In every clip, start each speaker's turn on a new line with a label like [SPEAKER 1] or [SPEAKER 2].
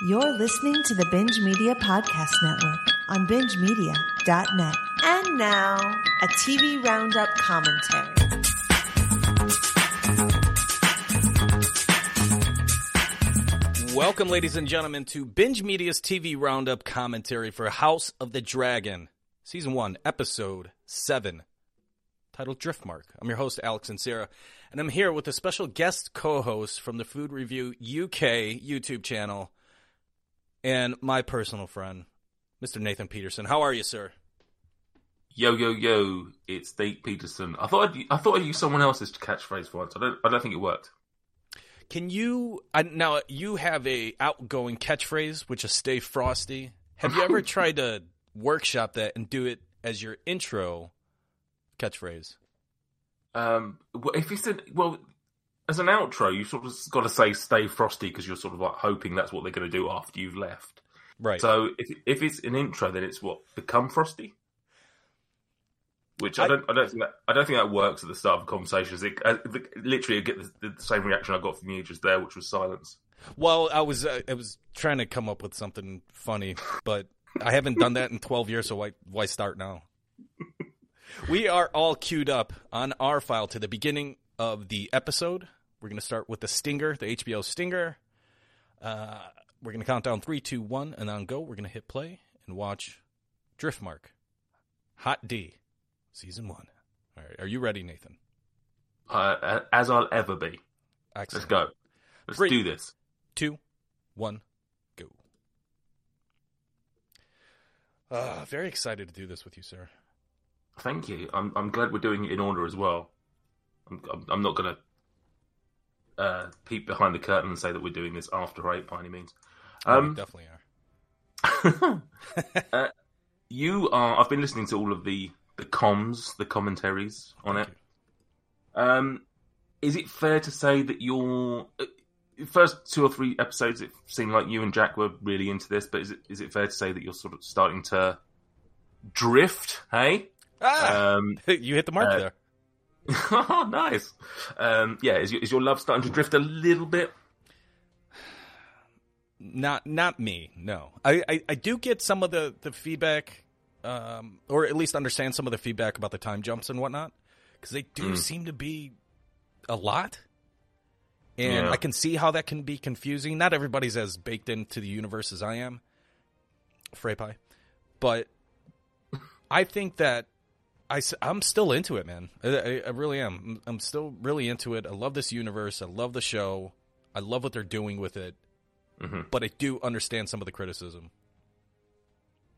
[SPEAKER 1] You're listening to the Binge Media Podcast Network on bingemedia.net. And now, a TV Roundup commentary.
[SPEAKER 2] Welcome, ladies and gentlemen, to Binge Media's TV Roundup commentary for House of the Dragon, Season 1, Episode 7, titled Driftmark. I'm your host, Alex and Sarah, and I'm here with a special guest co host from the Food Review UK YouTube channel and my personal friend, Mr. Nathan Peterson. How are you, sir?
[SPEAKER 3] Yo yo yo! It's Nate Peterson. I thought I'd, I thought I'd use someone else's catchphrase once. I don't I don't think it worked.
[SPEAKER 2] Can you I, now? You have a outgoing catchphrase, which is "Stay Frosty." Have you ever tried to workshop that and do it as your intro catchphrase?
[SPEAKER 3] Um, well, if it's an well, as an outro, you sort of got to say "Stay Frosty" because you're sort of like hoping that's what they're going to do after you've left.
[SPEAKER 2] Right.
[SPEAKER 3] So if if it's an intro, then it's what become Frosty. Which I,
[SPEAKER 2] I-
[SPEAKER 3] don't, I don't think that, I don't think that works at the start of conversations. It, uh, literally, I get the, the same reaction I got from you just there, which was silence.
[SPEAKER 2] Well, I was uh, I was trying to come up with something funny, but I haven't done that in 12 years, so why why start now? we are all queued up on our file to the beginning of the episode. We're going to start with the Stinger, the HBO Stinger. Uh, we're going to count down three, two, one, and on go. We're going to hit play and watch Driftmark, Hot D, season one. All right, are you ready, Nathan?
[SPEAKER 3] Uh, as I'll ever be. Let's go. Let's
[SPEAKER 2] Three.
[SPEAKER 3] do this.
[SPEAKER 2] two, one, go. Uh, very excited to do this with you, sir.
[SPEAKER 3] Thank you. I'm I'm glad we're doing it in order as well. I'm I'm, I'm not gonna uh, peep behind the curtain and say that we're doing this after eight by any means.
[SPEAKER 2] Oh, we
[SPEAKER 3] Um,
[SPEAKER 2] definitely are.
[SPEAKER 3] uh, you are. I've been listening to all of the the comms, the commentaries on
[SPEAKER 2] Thank
[SPEAKER 3] it. Um, is it fair to say that your uh, first two or three episodes, it seemed like you and Jack were really into this, but is it is it fair to say that you're sort of starting to drift? Hey.
[SPEAKER 2] Ah,
[SPEAKER 3] Um,
[SPEAKER 2] you hit the mark
[SPEAKER 3] uh,
[SPEAKER 2] there.
[SPEAKER 3] Oh, nice. Um, yeah, is your, is your love starting to drift a little bit?
[SPEAKER 2] Not not me. No, I, I, I do get some of the the feedback, um, or at least understand some of the feedback about the time jumps and whatnot, because they do
[SPEAKER 3] Mm.
[SPEAKER 2] seem to be a lot. And
[SPEAKER 3] Yeah.
[SPEAKER 2] I can see how that can be confusing. Not everybody's as baked into the universe as I am, Frey Pie. But I think that I, I'm still into it, man. I, I, I really am. I'm, still really into it. I love this universe. I love the show. I love what they're doing with it.
[SPEAKER 3] hmm
[SPEAKER 2] But I do understand some of the criticism.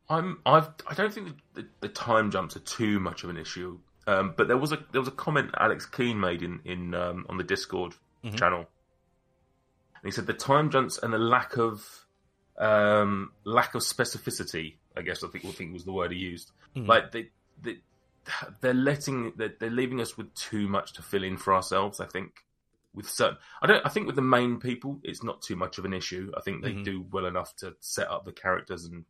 [SPEAKER 3] I'm. I've. I don't think the, the, the time jumps are too much of an issue. Um, but there was a there was a comment Alex Keane made in in um, on the Discord
[SPEAKER 2] Mhm.
[SPEAKER 3] channel, and he said the time jumps and the lack of um, lack of specificity. I guess I think I think was the word he used.
[SPEAKER 2] Mhm.
[SPEAKER 3] Like they, they they're letting they're, they're leaving us with too much to fill in for ourselves. I think with certain, I don't. I think with the main people, it's not too much of an issue. I think they
[SPEAKER 2] Mhm.
[SPEAKER 3] do well enough to set up the characters and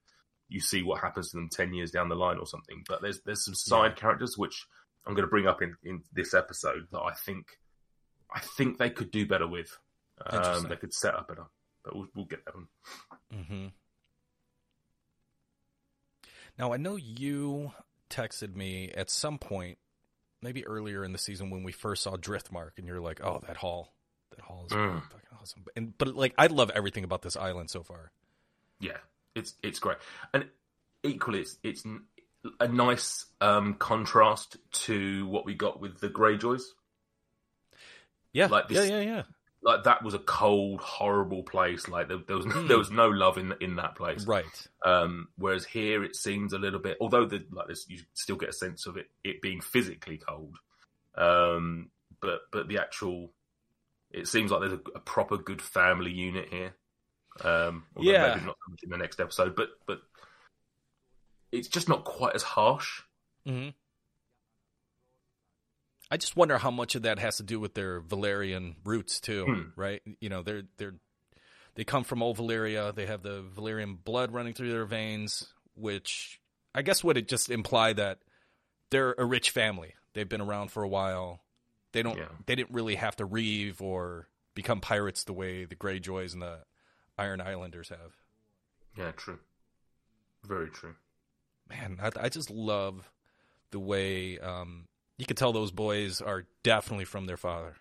[SPEAKER 3] you see what happens to them 10 years down the line or something. But there's there's some side characters which I'm going to bring up in, in this episode that I think I think they could do better with. Um, they could set up better, but we'll, we'll get there. One.
[SPEAKER 2] Mm-hmm. Now I know you texted me at some point, maybe earlier in the season when we first saw Driftmark, and you're like, "Oh, that hall, that hall is
[SPEAKER 3] Mm.
[SPEAKER 2] fucking awesome." And but like, I love everything about this island so far.
[SPEAKER 3] Yeah, it's it's great, and equally, it's it's a nice um, contrast to what we got with the Greyjoys.
[SPEAKER 2] Yeah,
[SPEAKER 3] Like this-
[SPEAKER 2] yeah, yeah, yeah.
[SPEAKER 3] Like that was a cold, horrible place. Like there, there was there was no love in in that place.
[SPEAKER 2] Right.
[SPEAKER 3] Um, whereas here it seems a little bit, although the, like this, you still get a sense of it it being physically cold. Um, but but the actual, it seems like there's a, a proper good family unit here. Um,
[SPEAKER 2] Yeah.
[SPEAKER 3] maybe not so much in the next episode, but but it's just not quite as harsh.
[SPEAKER 2] hmm I just wonder how much of that has to do with their Valyrian roots too,
[SPEAKER 3] Hmm.
[SPEAKER 2] right? You know, they're they're they come from old Valyria. They have the Valyrian blood running through their veins, which I guess would it just imply that they're a rich family. They've been around for a while. They don't.
[SPEAKER 3] Yeah.
[SPEAKER 2] They didn't really have to reeve or become pirates the way the Greyjoys and the Iron Islanders have.
[SPEAKER 3] Yeah, true. Very true.
[SPEAKER 2] Man, I, I just love the way um, you could tell those boys are definitely from their father.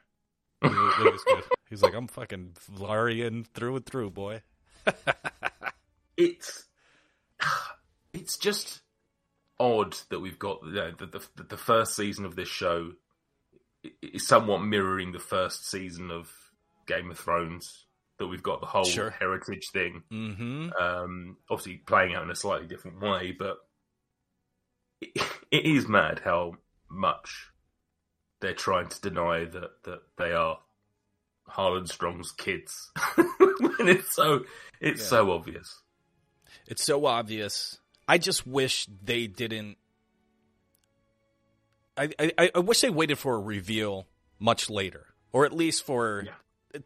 [SPEAKER 2] Look at this kid. He's like, I'm fucking Larian through and through, boy.
[SPEAKER 3] it's it's just odd that we've got you know, the, the the first season of this show is somewhat mirroring the first season of Game of Thrones. That we've got the whole
[SPEAKER 2] Sure.
[SPEAKER 3] heritage thing,
[SPEAKER 2] Mm-hmm.
[SPEAKER 3] um, obviously playing out in a slightly different way, but it, it is mad how much they're trying to deny that that they are Harwin Strong's kids, and it's so it's
[SPEAKER 2] Yeah.
[SPEAKER 3] so obvious.
[SPEAKER 2] It's so obvious. I just wish they didn't. I, I I wish they waited for a reveal much later, or at least for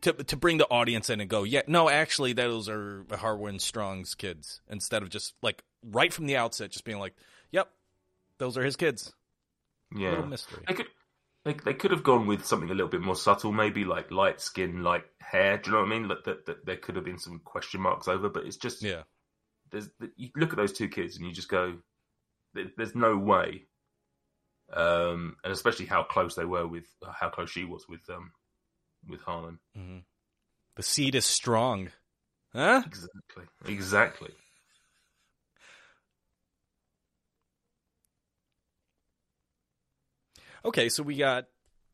[SPEAKER 2] to to bring the audience in and go, yeah, no, actually, those are Harwin Strong's kids, instead of just like right from the outset, just being like, yep, those are his kids.
[SPEAKER 3] Yeah,
[SPEAKER 2] Little mystery.
[SPEAKER 3] They could they, they could have gone with something a little bit more subtle, maybe like light skin, like hair. Do you know what I mean? Like that, that there could have been some question marks over, but it's just
[SPEAKER 2] Yeah,
[SPEAKER 3] there's you look at those two kids and you just go, there's no way. Um, and especially how close they were with how close she was with um with Harwin.
[SPEAKER 2] hmm the seed is strong, huh?
[SPEAKER 3] Exactly, exactly.
[SPEAKER 2] Okay, so we got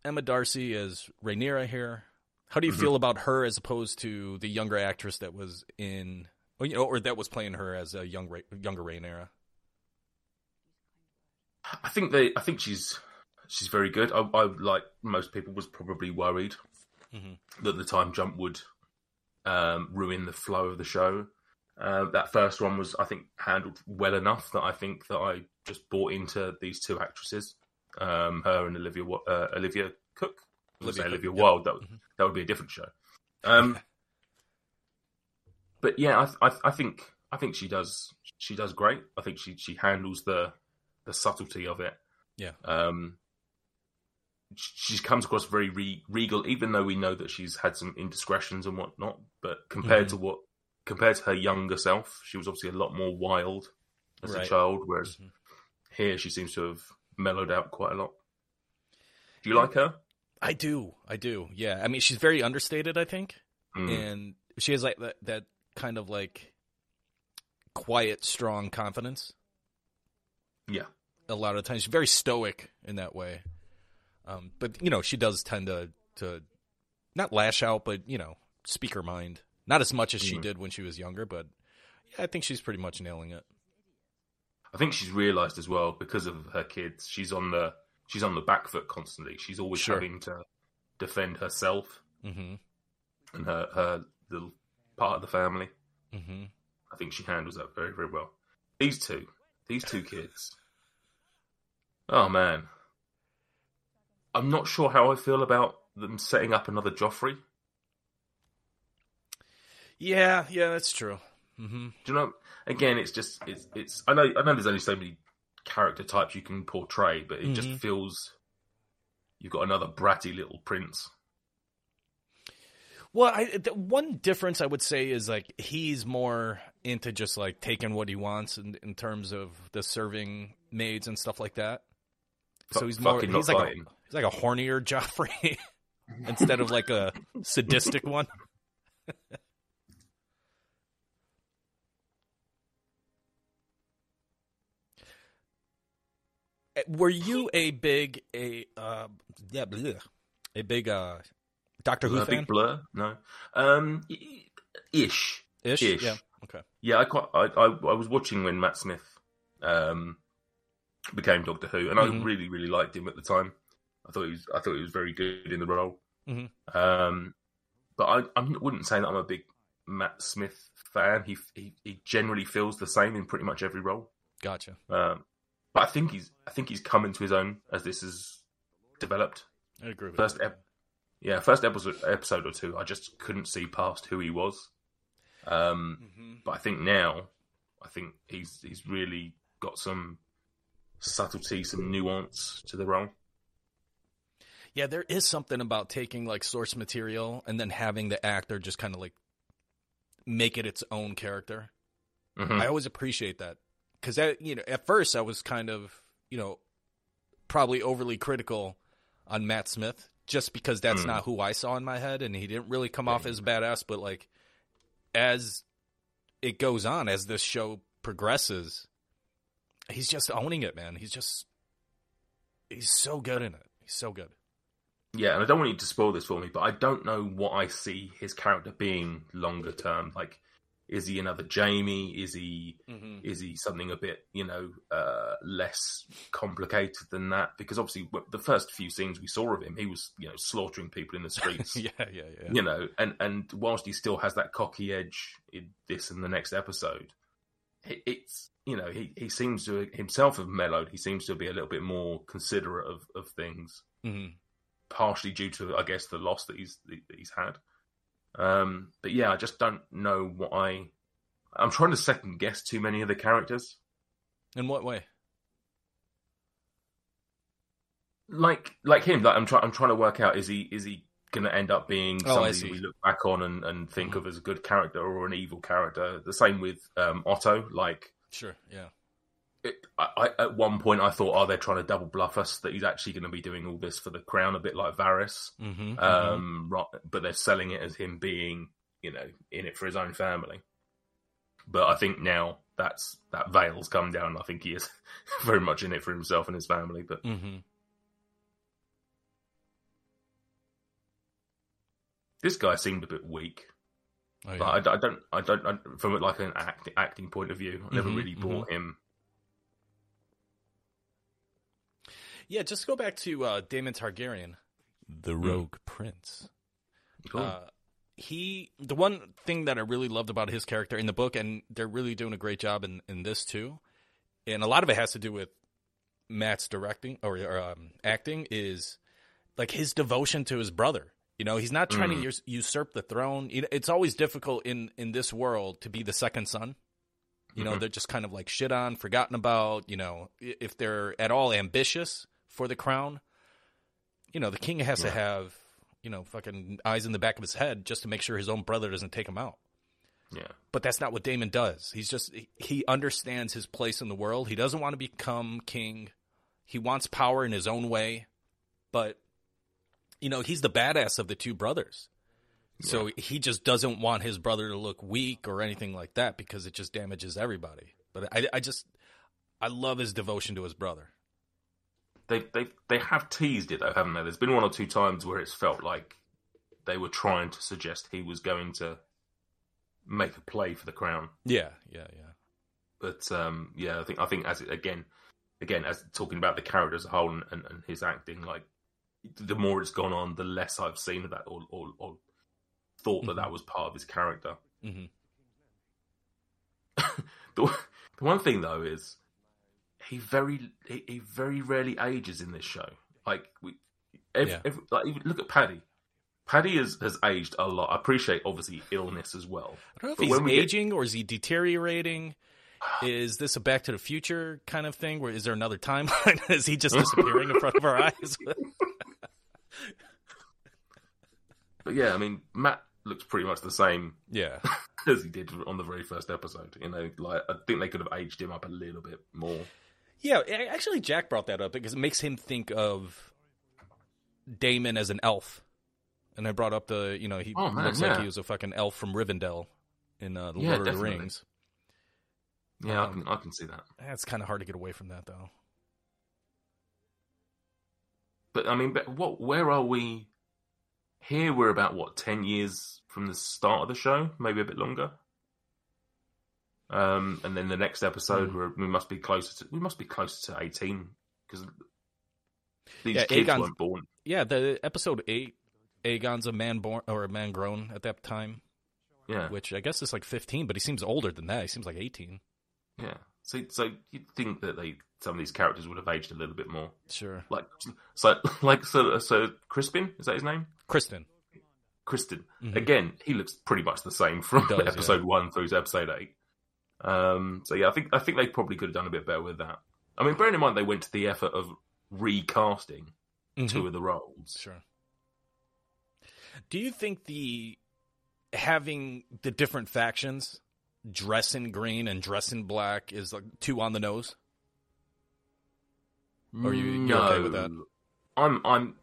[SPEAKER 2] Emma Darcy as Rhaenyra here. How do you
[SPEAKER 3] Mhm.
[SPEAKER 2] feel about her as opposed to the younger actress that was in, or, you know, or that was playing her as a young younger Rhaenyra?
[SPEAKER 3] I think they. I think she's she's very good. I, I like most people was probably worried
[SPEAKER 2] Mhm.
[SPEAKER 3] that the time jump would um, ruin the flow of the show. Uh, that first one was, I think, handled well enough that I think that I just bought into these two actresses, um, her and Olivia uh, Olivia Cooke.
[SPEAKER 2] Olivia Cooke,
[SPEAKER 3] Olivia
[SPEAKER 2] yeah.
[SPEAKER 3] Wilde. That would,
[SPEAKER 2] Mhm.
[SPEAKER 3] that would be a different show. Um, but yeah, I, I, I think I think she does she does great. I think she she handles the the subtlety of it.
[SPEAKER 2] Yeah.
[SPEAKER 3] Um, she comes across very re- regal, even though we know that she's had some indiscretions and whatnot. But compared
[SPEAKER 2] Mhm.
[SPEAKER 3] to what compared to her younger self, she was obviously a lot more wild as
[SPEAKER 2] Right.
[SPEAKER 3] a child. Whereas
[SPEAKER 2] Mhm.
[SPEAKER 3] here, she seems to have mellowed out quite a lot. Do you like her?
[SPEAKER 2] I do, I do. Yeah, I mean, she's very understated, I think,
[SPEAKER 3] Mm.
[SPEAKER 2] and she has like that, that kind of like quiet, strong confidence.
[SPEAKER 3] Yeah.
[SPEAKER 2] a lot of times. She's very stoic in that way. Um, but you know, she does tend to to not lash out, but you know, speak her mind. Not as much as she
[SPEAKER 3] Mhm.
[SPEAKER 2] did when she was younger, but yeah, I think she's pretty much nailing it.
[SPEAKER 3] I think she's realised as well because of her kids. She's on the she's on the back foot constantly. She's always
[SPEAKER 2] Sure.
[SPEAKER 3] having to defend herself
[SPEAKER 2] hmm
[SPEAKER 3] and her her little part of the family.
[SPEAKER 2] hmm
[SPEAKER 3] I think she handles that very very well. These two, these two kids. Oh man, I'm not sure how I feel about them setting up another Joffrey.
[SPEAKER 2] Yeah, yeah, that's true. Hmm
[SPEAKER 3] Do you know? Again, it's just it's it's. I know I know there's only so many character types you can portray, but it just
[SPEAKER 2] Mhm.
[SPEAKER 3] feels you've got another bratty little prince.
[SPEAKER 2] Well, I, the one difference I would say is like he's more into just like taking what he wants in, in terms of the serving maids and stuff like that. So he's more he's like a, he's like a hornier Joffrey instead of like a sadistic one. Were you a big a uh, yeah bleh, a big uh, Doctor Who
[SPEAKER 3] a
[SPEAKER 2] fan?
[SPEAKER 3] big blur. No, um, ish.
[SPEAKER 2] Ish?
[SPEAKER 3] ish.
[SPEAKER 2] Yeah. Okay.
[SPEAKER 3] Yeah, I quite. I, I I was watching when Matt Smith um became Doctor Who, and
[SPEAKER 2] Mhm.
[SPEAKER 3] I really really liked him at the time. I thought he was I thought he was very good in the role.
[SPEAKER 2] Mhm.
[SPEAKER 3] Um, but I I wouldn't say that I'm a big Matt Smith fan. He he, he generally feels the same in pretty much every role.
[SPEAKER 2] Gotcha.
[SPEAKER 3] Um, but I think he's I think he's come into his own as this has developed.
[SPEAKER 2] I agree with
[SPEAKER 3] First
[SPEAKER 2] that.
[SPEAKER 3] ep- yeah, first episode episode or two, I just couldn't see past who he was. Um,
[SPEAKER 2] Mhm.
[SPEAKER 3] but I think now, I think he's he's really got some subtlety, some nuance to the role.
[SPEAKER 2] Yeah, there is something about taking like source material and then having the actor just kind of like make it its own character.
[SPEAKER 3] Mhm.
[SPEAKER 2] I always appreciate that because that you know at first I was kind of you know probably overly critical on Matt Smith just because that's
[SPEAKER 3] Mm.
[SPEAKER 2] not who I saw in my head and he didn't really come off as badass but like as it goes on as this show progresses he's just owning it man he's just he's so good in it he's so good
[SPEAKER 3] Yeah, and I don't want you to spoil this for me, but I don't know what I see his character being longer term. Like, is he another Jaime? Is he is he something a bit you know uh, less complicated than that? Because obviously, the first few scenes we saw of him, he was you know slaughtering people in the streets.
[SPEAKER 2] yeah yeah yeah
[SPEAKER 3] You know, and and whilst he still has that cocky edge in this and the next episode, it, it's you know he, he seems to himself have mellowed. He seems to be a little bit more considerate of, of things
[SPEAKER 2] Mhm.
[SPEAKER 3] partially due to I guess the loss that he's that he's had. Um, but yeah, I just don't know what I. I'm trying to second guess too many of the characters.
[SPEAKER 2] in what way
[SPEAKER 3] Like like him, like I'm trying I'm trying to work out is he is he going to end up being
[SPEAKER 2] Oh,
[SPEAKER 3] somebody we look back on and, and think
[SPEAKER 2] Mhm.
[SPEAKER 3] of as a good character or an evil character? The same with um, Otto. Like
[SPEAKER 2] sure yeah
[SPEAKER 3] it, I, I, at one point, I thought, oh, they're trying to double bluff us that he's actually going to be doing all this for the crown, a bit like Varys.
[SPEAKER 2] mm-hmm.
[SPEAKER 3] um, ro- but they're selling it as him being, you know, in it for his own family. But I think now that's that veil's come down. I think he is very much in it for himself and his family. But
[SPEAKER 2] mm-hmm.
[SPEAKER 3] this guy seemed a bit weak.
[SPEAKER 2] oh, yeah.
[SPEAKER 3] But I, I don't, I don't, I, from like an act, acting point of view, I never
[SPEAKER 2] Mhm,
[SPEAKER 3] really bought him.
[SPEAKER 2] Yeah, just go back to uh, Daemon Targaryen, the
[SPEAKER 3] Hmm.
[SPEAKER 2] Rogue Prince.
[SPEAKER 3] Cool.
[SPEAKER 2] Uh, he, the one thing that I really loved about his character in the book, and they're really doing a great job in, in this too, and a lot of it has to do with Matt's directing or, or um, acting, is like his devotion to his brother. You know, he's not trying
[SPEAKER 3] Mm.
[SPEAKER 2] to us- usurp the throne. It's always difficult in in this world to be the second son. You know,
[SPEAKER 3] Mhm.
[SPEAKER 2] they're just kind of like shit on, forgotten about. You know, if they're at all ambitious for the crown, you know, the king has to have, you know, fucking eyes in the back of his head just to make sure his own brother doesn't take him out.
[SPEAKER 3] yeah,
[SPEAKER 2] But that's not what Daemon does. He's just, he- understands his place in the world. He doesn't want to become king. He wants power in his own way. But, you know, he's the badass of the two brothers. So he just doesn't want his brother to look weak or anything like that because it just damages everybody. But I, I just, I love his devotion to his brother.
[SPEAKER 3] They they they have teased it though, haven't they? There's been one or two times where it's felt like they were trying to suggest he was going to make a play for the crown.
[SPEAKER 2] Yeah, yeah, yeah.
[SPEAKER 3] But um, yeah, I think I think as it, again, again as talking about the character as a whole and, and, and his acting, like the more it's gone on, the less I've seen of that or or, or thought that
[SPEAKER 2] Mhm.
[SPEAKER 3] that was part of his character.
[SPEAKER 2] hmm
[SPEAKER 3] The, the one thing though is he very he, he very rarely ages in this show. Like we, every,
[SPEAKER 2] Yeah.
[SPEAKER 3] every- like even look at Paddy. Paddy has, has aged a lot. I appreciate obviously illness as well.
[SPEAKER 2] I don't know if
[SPEAKER 3] But
[SPEAKER 2] he's
[SPEAKER 3] we get-
[SPEAKER 2] aging or is he deteriorating. Is this a Back to the Future kind of thing? Where is there another timeline? is he just disappearing in front of our eyes?
[SPEAKER 3] But yeah, I mean Matt looks pretty much the same
[SPEAKER 2] yeah,
[SPEAKER 3] as he did on the very first episode. You know, like I think they could have aged him up a little bit more.
[SPEAKER 2] Yeah. Actually, Jack brought that up because it makes him think of Daemon as an elf, and I brought up the you know he
[SPEAKER 3] Oh, man,
[SPEAKER 2] looks like he was a fucking elf from Rivendell in uh, the
[SPEAKER 3] Yeah,
[SPEAKER 2] Lord of the. Rings.
[SPEAKER 3] Yeah,
[SPEAKER 2] Um,
[SPEAKER 3] I can I can see that.
[SPEAKER 2] That's kind of hard to get away from that though.
[SPEAKER 3] But I mean, but what? Where are we? Here we're about what ten years from the start of the show, maybe a bit longer. Um, and then the next episode, we're, we must be closer to we must be closer to eighteen because these
[SPEAKER 2] Yeah,
[SPEAKER 3] kids
[SPEAKER 2] Aegon's-
[SPEAKER 3] weren't born.
[SPEAKER 2] Yeah, the episode eight, Aegon's a man born or a man grown at that time.
[SPEAKER 3] Yeah,
[SPEAKER 2] which I guess is like 15, but he seems older than that. He seems like 18.
[SPEAKER 3] yeah. So, so you'd think that they some of these characters would have aged a little bit more,
[SPEAKER 2] Sure.
[SPEAKER 3] like so, like so, so Crispin is that his name?
[SPEAKER 2] Criston.
[SPEAKER 3] Criston.
[SPEAKER 2] Mhm.
[SPEAKER 3] Again, he looks pretty much the same from
[SPEAKER 2] does,
[SPEAKER 3] episode one through to episode eight. Um, so yeah, I think I think they probably could have done a bit better with that. I mean, bearing in mind they went to the effort of recasting
[SPEAKER 2] Mhm.
[SPEAKER 3] two of the roles.
[SPEAKER 2] Sure. Do you think the having the different factions dress in green and dress in black is like too on the nose? Or you-
[SPEAKER 3] no,
[SPEAKER 2] okay with that?
[SPEAKER 3] I'm I'm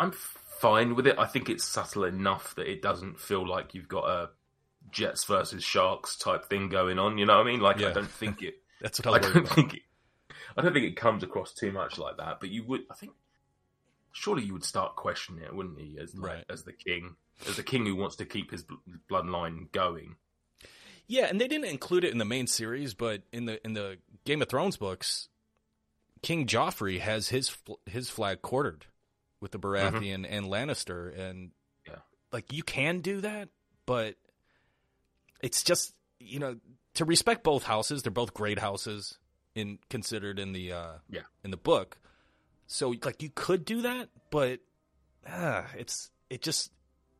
[SPEAKER 3] I'm fine with it. I think it's subtle enough that it doesn't feel like you've got a Jets versus Sharks type thing going on. You know what I mean? Like
[SPEAKER 2] Yeah.
[SPEAKER 3] I don't think it.
[SPEAKER 2] That's what I
[SPEAKER 3] I don't
[SPEAKER 2] about.
[SPEAKER 3] think it. I don't think it comes across too much like that. But you would. I think. Surely you would start questioning it, wouldn't you? As like,
[SPEAKER 2] Right.
[SPEAKER 3] as the king, as the king who wants to keep his bl- bloodline going.
[SPEAKER 2] Yeah, and they didn't include it in the main series, but in the in the Game of Thrones books, King Joffrey has his fl- his flag quartered with the Baratheon mm-hmm. and Lannister, and
[SPEAKER 3] Yeah.
[SPEAKER 2] like you can do that, but it's just you know to respect both houses. They're both great houses in considered in the uh,
[SPEAKER 3] Yeah.
[SPEAKER 2] in the book. So like you could do that, but ah, it's it just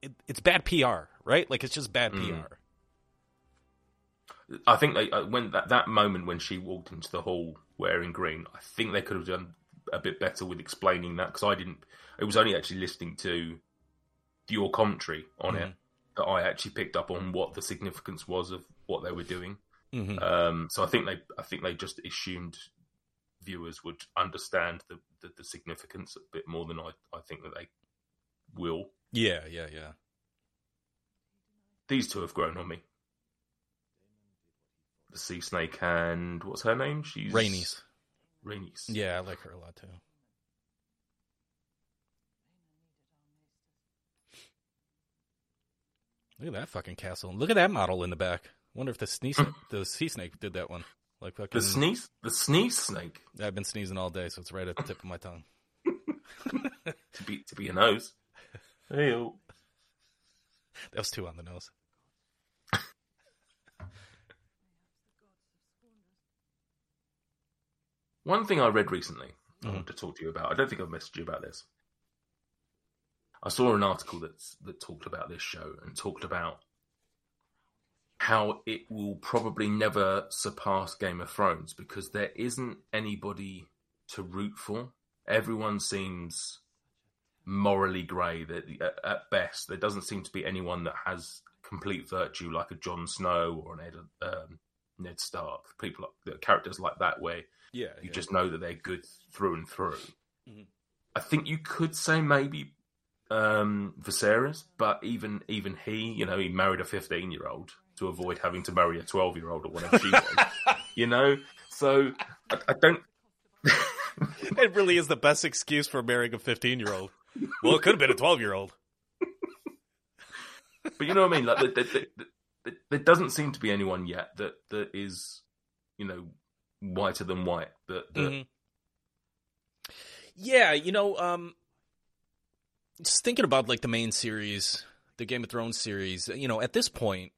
[SPEAKER 2] it, it's bad PR, right? Like it's just bad
[SPEAKER 3] Mm.
[SPEAKER 2] PR.
[SPEAKER 3] I think they uh, when that that moment when she walked into the hall wearing green, I think they could have done a bit better with explaining that because I didn't. It was only actually listening to your commentary on it
[SPEAKER 2] Mhm.
[SPEAKER 3] That I actually picked up on what the significance was of what they were doing.
[SPEAKER 2] hmm
[SPEAKER 3] Um, so I think they, I think they just assumed viewers would understand the, the, the significance a bit more than I, I think that they will.
[SPEAKER 2] Yeah, yeah, yeah.
[SPEAKER 3] These two have grown on me. The sea snake and what's her name? She's
[SPEAKER 2] Rhaenys.
[SPEAKER 3] Rhaenys.
[SPEAKER 2] Yeah, I like her a lot too. Look at that fucking castle. Look at that model in the back. Wonder if the sneeze the sea snake did that one. Like fucking
[SPEAKER 3] The sneeze, the sneeze snake
[SPEAKER 2] I've been sneezing all day, so it's right at the tip of my tongue.
[SPEAKER 3] to be to be a nose. Hey,
[SPEAKER 2] That was two on the nose.
[SPEAKER 3] One thing I read recently, I
[SPEAKER 2] Mhm.
[SPEAKER 3] want to talk to you about. I don't think I've messaged you about this. I saw an article that's, that talked about this show and talked about how it will probably never surpass Game of Thrones because there isn't anybody to root for. Everyone seems morally grey. That at, best, there doesn't seem to be anyone that has complete virtue like a Jon Snow or an Ed, um, Ned Stark. People, like, characters like that, where
[SPEAKER 2] Yeah,
[SPEAKER 3] you just know that they're good through and through.
[SPEAKER 2] Mhm.
[SPEAKER 3] I think you could say maybe um, Viserys, but even even he, you know, he married a fifteen year old to avoid having to marry a twelve year old or whatever she was. You know, so I, I don't.
[SPEAKER 2] it really is the best excuse for marrying a fifteen year old. Well, it could have been a twelve year old.
[SPEAKER 3] But you know what I mean? Like, there, there, there, there doesn't seem to be anyone yet that that is, you know, whiter than white. That, that
[SPEAKER 2] Mhm. Yeah, you know, um, just thinking about like the main series, the Game of Thrones series. You know, at this point,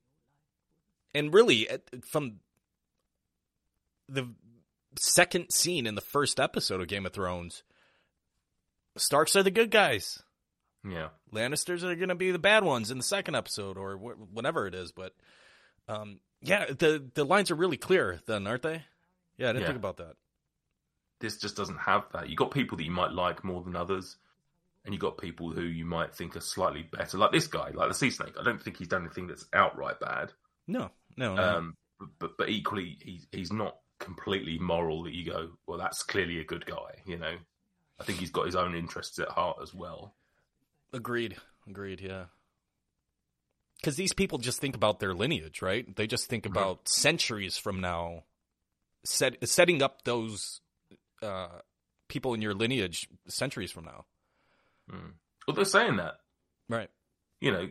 [SPEAKER 2] and really at, from the second scene in the first episode of Game of Thrones, Starks are the good guys.
[SPEAKER 3] yeah,
[SPEAKER 2] Lannisters are going to be the bad ones in the second episode or wh- whatever it is. But um, yeah, the the lines are really clear then, aren't they? Yeah, I didn't
[SPEAKER 3] Yeah.
[SPEAKER 2] think about that.
[SPEAKER 3] this just doesn't have that. You got people that you might like more than others, and you got people who you might think are slightly better, like this guy, like the sea snake. I don't think he's done anything that's outright bad,
[SPEAKER 2] No, no, no.
[SPEAKER 3] um, but, but but equally, he's he's not completely moral. That you go, well, that's clearly a good guy. You know, I think he's got his own interests at heart as well.
[SPEAKER 2] Agreed. Agreed. Yeah. Because these people just think about their lineage, right? They just think about centuries from now, set, setting up those uh, people in your lineage centuries from now.
[SPEAKER 3] Mm. Well, they're saying that
[SPEAKER 2] Right.
[SPEAKER 3] you know,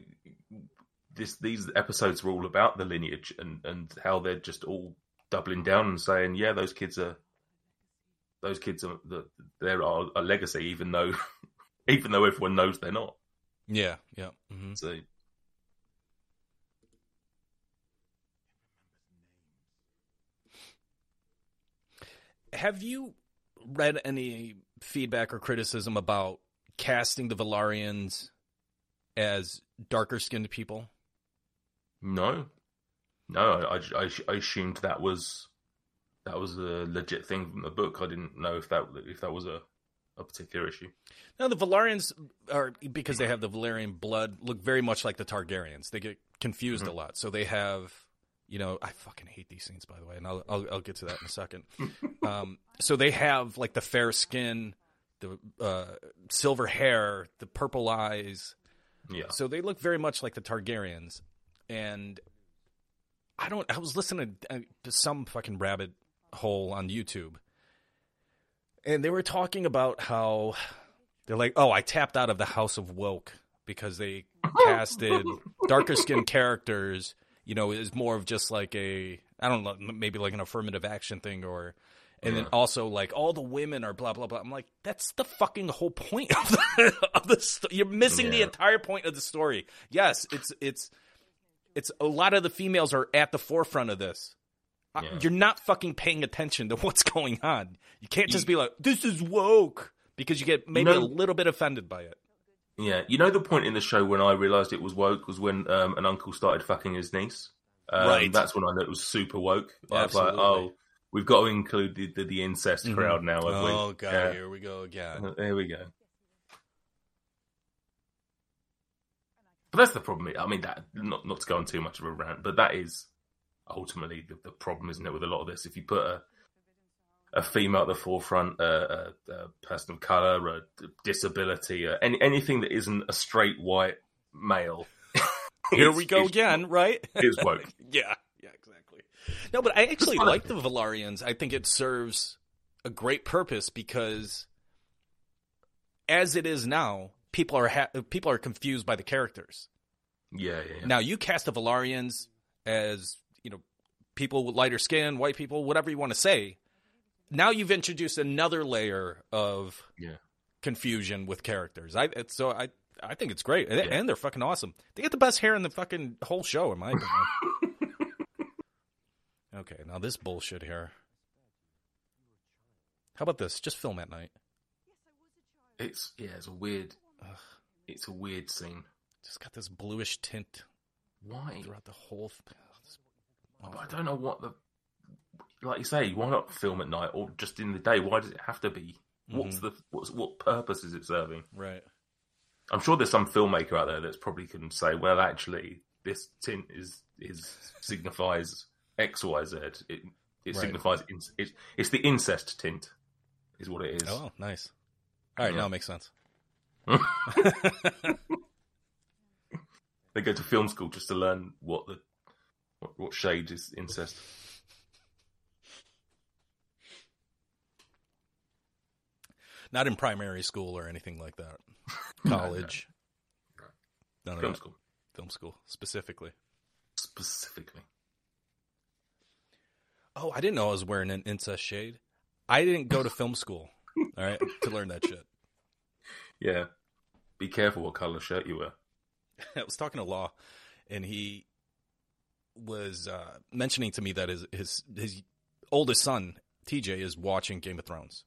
[SPEAKER 3] this these episodes are all about the lineage and and how they're just all doubling down and saying, yeah, those kids are those kids are the they're our, a legacy, even though even though everyone knows they're not.
[SPEAKER 2] Yeah. Yeah. hmm
[SPEAKER 3] So
[SPEAKER 2] Have you read any feedback or criticism about casting the Velaryons as darker skinned people?
[SPEAKER 3] no, no, I, I, I assumed that was that was a legit thing from the book. I didn't know if that if that was a a particular issue.
[SPEAKER 2] Now the Velaryons are because they have the Valyrian blood look very much like the Targaryens. They get confused
[SPEAKER 3] Mm-hmm.
[SPEAKER 2] a lot. So they have, you know, I fucking hate these scenes by the way, and I'll I'll, I'll get to that in a second. um, so they have like the fair skin, the uh, silver hair, the purple eyes.
[SPEAKER 3] Yeah,
[SPEAKER 2] So they look very much like the Targaryens, and I don't. I was listening to, uh, to some fucking rabbit hole on YouTube, and they were talking about how they're like, "Oh, I tapped out of the House of Woke because they casted darker skinned characters. You know, is more of just like a I don't know, maybe like an affirmative action thing or." And then also like all the women are blah blah blah. I'm like, that's the fucking whole point of the, of the You're missing the entire point of the story. Yes, it's it's it's a lot of the females are at the forefront of this. Uh,
[SPEAKER 3] Yeah.
[SPEAKER 2] You're not fucking paying attention to what's going on. You can't just be like, "This is woke," because you get maybe
[SPEAKER 3] know-
[SPEAKER 2] a little bit offended by it.
[SPEAKER 3] yeah. You know the point in the show when I realised it was woke was when um, an uncle started fucking his niece. Um,
[SPEAKER 2] Right.
[SPEAKER 3] That's when I knew it was super woke. I was like,
[SPEAKER 2] Absolutely.
[SPEAKER 3] oh, we've got to include the the, the incest
[SPEAKER 2] Mhm.
[SPEAKER 3] crowd now, have we?
[SPEAKER 2] Oh god,
[SPEAKER 3] Yeah.
[SPEAKER 2] here we go again.
[SPEAKER 3] Uh, There we go. But that's the problem. I mean, that not not to go on too much of a rant, but that is ultimately the, the problem, isn't it? With a lot of this, if you put a a female at the forefront, a, a, a person of color, a disability, uh, any anything that isn't a straight white male,
[SPEAKER 2] Here we go again, right?
[SPEAKER 3] Is woke.
[SPEAKER 2] yeah. No, but I actually like the Velaryons. I think it serves a great purpose because, as it is now, people are ha- people are confused by the characters.
[SPEAKER 3] Yeah, yeah, yeah.
[SPEAKER 2] Now you cast the Velaryons as you know people with lighter skin, white people, whatever you want to say. Now you've introduced another layer of
[SPEAKER 3] Yeah.
[SPEAKER 2] confusion with characters. I so I I think it's great, and,
[SPEAKER 3] Yeah.
[SPEAKER 2] and they're fucking awesome. They get the best hair in the fucking whole show, in my opinion. okay, now this bullshit here. How about this? Just film at night.
[SPEAKER 3] It's yeah, it's a weird, it's a weird scene.
[SPEAKER 2] Just got this bluish tint
[SPEAKER 3] Why?
[SPEAKER 2] throughout the whole. Th-
[SPEAKER 3] But I don't know what the like you say. Why not film at night or just in the day? Why does it have to be? What's mm-hmm. the what's what purpose is it serving?
[SPEAKER 2] Right.
[SPEAKER 3] I'm sure there's some filmmaker out there that's probably can say, well, actually, this tint is is signifies X Y Z. It it
[SPEAKER 2] Right.
[SPEAKER 3] signifies in, it's it's the incest tint, is what it is.
[SPEAKER 2] Oh, nice. All right,
[SPEAKER 3] Yeah.
[SPEAKER 2] now it makes sense.
[SPEAKER 3] They go to film school just to learn what the what, what shade is incest.
[SPEAKER 2] Not in primary school or anything like that. College. None of
[SPEAKER 3] Film
[SPEAKER 2] that.
[SPEAKER 3] school
[SPEAKER 2] Film school specifically.
[SPEAKER 3] specifically.
[SPEAKER 2] Oh, I didn't know I was wearing an incest shade. I didn't go to film school. All right, to learn that shit.
[SPEAKER 3] Yeah. Be careful what color shirt you wear.
[SPEAKER 2] I was talking to Law, and he was uh, mentioning to me that his his his oldest son TJ is watching Game of Thrones,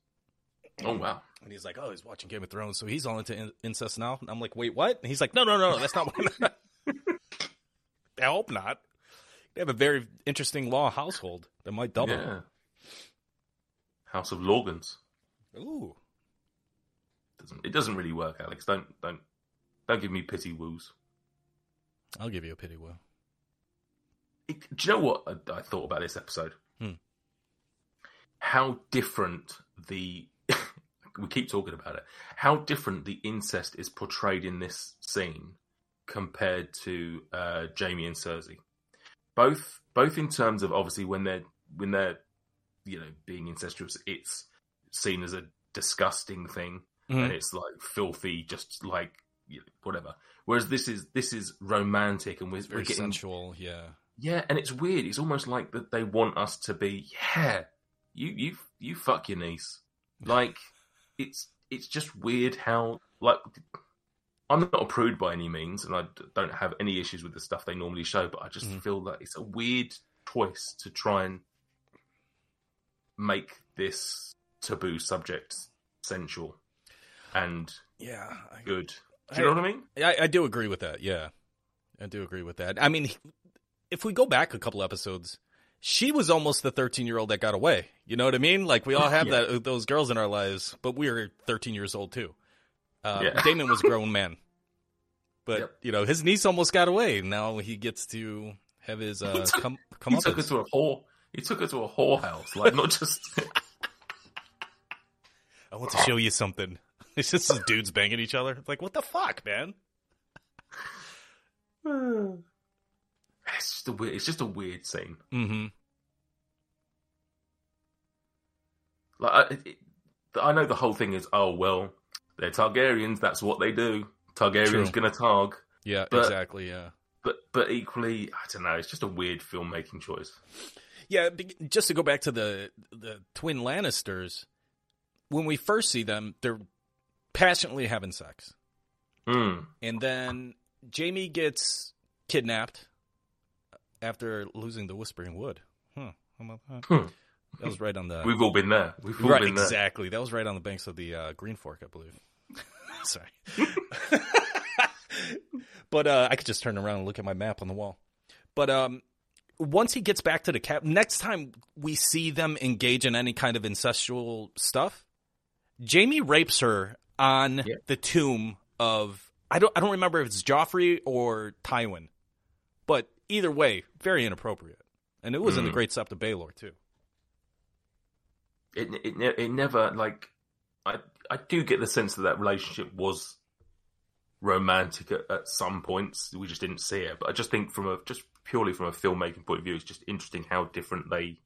[SPEAKER 3] Oh wow.
[SPEAKER 2] and he's like, "Oh, he's watching Game of Thrones, so he's all into in- incest now." And I'm like, "Wait, what?" And he's like, "No, no, no, that's not what." I hope not. They have a very interesting law household that might double.
[SPEAKER 3] Yeah. House of Logans.
[SPEAKER 2] Ooh,
[SPEAKER 3] Doesn't it doesn't really work, Alex. Don't don't don't give me pity woos.
[SPEAKER 2] I'll give you a pity woo.
[SPEAKER 3] It, do you know what I, I thought about this episode?
[SPEAKER 2] Hmm.
[SPEAKER 3] How different the we keep talking about it. How different the incest is portrayed in this scene compared to uh, Jaime and Cersei. Both both in terms of obviously when they're when they're you know being incestuous, it's seen as a disgusting thing
[SPEAKER 2] Mhm.
[SPEAKER 3] and it's like filthy, just like you know, whatever. Whereas this is this is romantic and we're, we're getting
[SPEAKER 2] sensual, yeah.
[SPEAKER 3] yeah, and it's weird. It's almost like that they want us to be, yeah, you you you fuck your niece. Like it's it's just weird how like I'm not a prude by any means, and I don't have any issues with the stuff they normally show, but I just
[SPEAKER 2] Mhm.
[SPEAKER 3] feel that it's a weird choice to try and make this taboo subject sensual and
[SPEAKER 2] Yeah. I,
[SPEAKER 3] good. Do you know what I mean?
[SPEAKER 2] I, I do agree with that. Yeah, I do agree with that. I mean, if we go back a couple episodes, she was almost the 13 year old that got away. You know what I mean? Like we all have
[SPEAKER 3] Yeah.
[SPEAKER 2] that those girls in our lives, but we are 13 years old too. Uh,
[SPEAKER 3] Yeah.
[SPEAKER 2] Daemon was a grown man, but
[SPEAKER 3] Yep.
[SPEAKER 2] you know his niece almost got away. Now he gets to have his uh,
[SPEAKER 3] took-
[SPEAKER 2] come come
[SPEAKER 3] He
[SPEAKER 2] up.
[SPEAKER 3] took her to a whore. He took her to a whorehouse, like not just.
[SPEAKER 2] I want to show you something. It's just these dudes banging each other. It's like what the fuck, man?
[SPEAKER 3] it's just a weird. It's just a weird scene.
[SPEAKER 2] Mm-hmm.
[SPEAKER 3] Like I, it, I know the whole thing is, oh well, they're Targaryens. That's what they do. Targaryen's
[SPEAKER 2] True.
[SPEAKER 3] gonna Targ.
[SPEAKER 2] Yeah,
[SPEAKER 3] But-
[SPEAKER 2] exactly. Yeah.
[SPEAKER 3] But but equally, I don't know. It's just a weird filmmaking choice.
[SPEAKER 2] Yeah, just to go back to the the twin Lannisters, when we first see them, they're passionately having sex,
[SPEAKER 3] Mm.
[SPEAKER 2] and then Jaime gets kidnapped after losing the Whispering Wood. Huh? How about that?
[SPEAKER 3] Hmm.
[SPEAKER 2] That was right on the
[SPEAKER 3] We've all been there. We've all
[SPEAKER 2] right.
[SPEAKER 3] been there.
[SPEAKER 2] Exactly. That was right on the banks of the uh, Green Fork, I believe. Sorry. but uh, I could just turn around and look at my map on the wall. But um, once he gets back to the cap, next time we see them engage in any kind of incestual stuff, Jaime rapes her on
[SPEAKER 3] Yeah.
[SPEAKER 2] the tomb of I don't I don't remember if it's Joffrey or Tywin, but either way, very inappropriate. And it was in the
[SPEAKER 3] Mm.
[SPEAKER 2] Great Sept of Baelor too.
[SPEAKER 3] It it it never like. I I do get the sense that that relationship was romantic at, at some points. We just didn't see it. But I just think from a just purely from a filmmaking point of view, it's just interesting how different they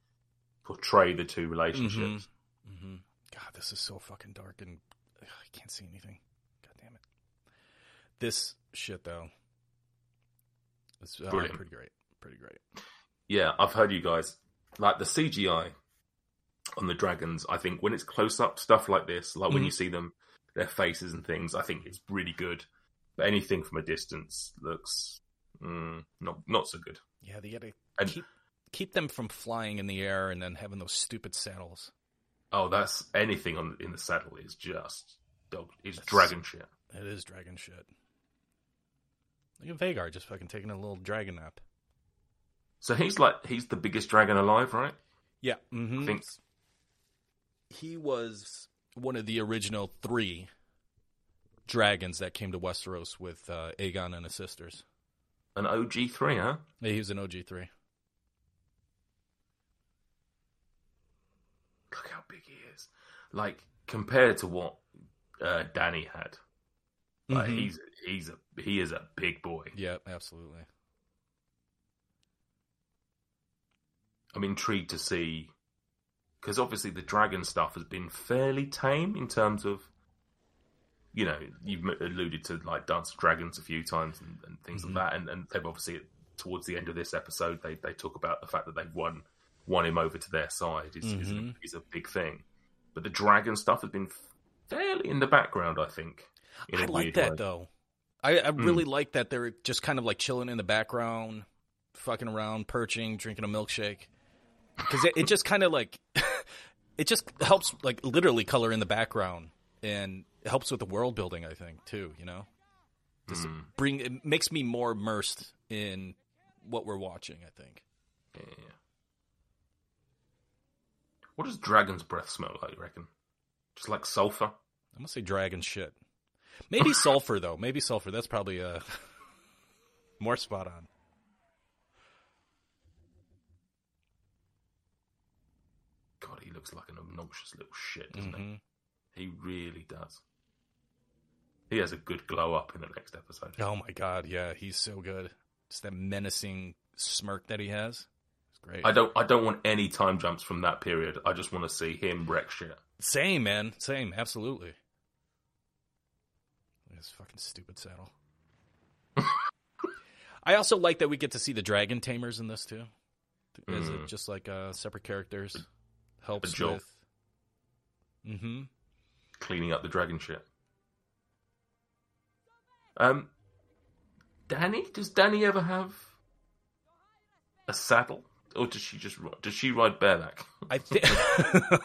[SPEAKER 3] portray the two relationships.
[SPEAKER 2] hmm God, this is so fucking dark and ugh, I can't see anything. God damn it. This shit though, it's uh, pretty great. Pretty great.
[SPEAKER 3] Yeah, I've heard you guys like the CGI on the dragons. I think when it's close up stuff like this, like when
[SPEAKER 2] Mhm.
[SPEAKER 3] you see them, their faces and things, I think it's really good. But anything from a distance looks mm, not not so good.
[SPEAKER 2] Yeah, they gotta
[SPEAKER 3] And-
[SPEAKER 2] keep keep them from flying in the air and then having those stupid saddles.
[SPEAKER 3] Oh, that's anything on in the saddle is just dog. It's
[SPEAKER 2] That's-
[SPEAKER 3] dragon shit.
[SPEAKER 2] It is dragon shit. Look at Vhagar just fucking taking a little dragon nap.
[SPEAKER 3] So he's like he's the biggest dragon alive, right?
[SPEAKER 2] Yeah. Mm-hmm.
[SPEAKER 3] I think
[SPEAKER 2] he was one of the original three dragons that came to Westeros with uh, Aegon and his sisters.
[SPEAKER 3] an OG three, huh?
[SPEAKER 2] Yeah, he was an OG three.
[SPEAKER 3] Look how big he is. Like compared to what uh, Dany had, like
[SPEAKER 2] Mhm.
[SPEAKER 3] he's he's a he is a big boy.
[SPEAKER 2] Yeah, absolutely.
[SPEAKER 3] I'm intrigued to see because obviously the dragon stuff has been fairly tame in terms of you know you've alluded to like Dance of Dragons a few times and, and things
[SPEAKER 2] Mhm.
[SPEAKER 3] like that, and, and they've obviously towards the end of this episode they they talk about the fact that they've won won him over to their side is is, a,
[SPEAKER 2] Mhm.
[SPEAKER 3] is a big thing, but the dragon stuff has been fairly in the background, I think.
[SPEAKER 2] i like that
[SPEAKER 3] way.
[SPEAKER 2] though. I, I really like that they're just kind of like chilling in the background, fucking around, perching, drinking a milkshake. Because it, it just kind of like it just helps like literally color in the background and it helps with the world building. I think too. You know, just
[SPEAKER 3] Mm,
[SPEAKER 2] bring it makes me more immersed in what we're watching. I think.
[SPEAKER 3] yeah. What does dragon's breath smell like? You reckon? Just like sulfur.
[SPEAKER 2] I'm gonna say dragon shit. Maybe sulfur though. Maybe sulfur. That's probably uh more spot on.
[SPEAKER 3] God, he looks like an obnoxious little shit, doesn't
[SPEAKER 2] hmm
[SPEAKER 3] he? He really does. He has a good glow up in the next episode.
[SPEAKER 2] Oh my god, yeah, he's so good. Just that menacing smirk that he has. It's great.
[SPEAKER 3] I don't. I don't want any time jumps from that period. I just want to see him wreck shit.
[SPEAKER 2] Same, man. Same, absolutely. This fucking stupid saddle. I also like that we get to see the dragon tamers in this too. Is
[SPEAKER 3] Mm.
[SPEAKER 2] it just like uh, separate characters? Helps
[SPEAKER 3] job.
[SPEAKER 2] with. Mm-hmm.
[SPEAKER 3] Cleaning up the dragon shit. Um, Dany, does Dany ever have a saddle, or does she just does she ride bareback?
[SPEAKER 2] I think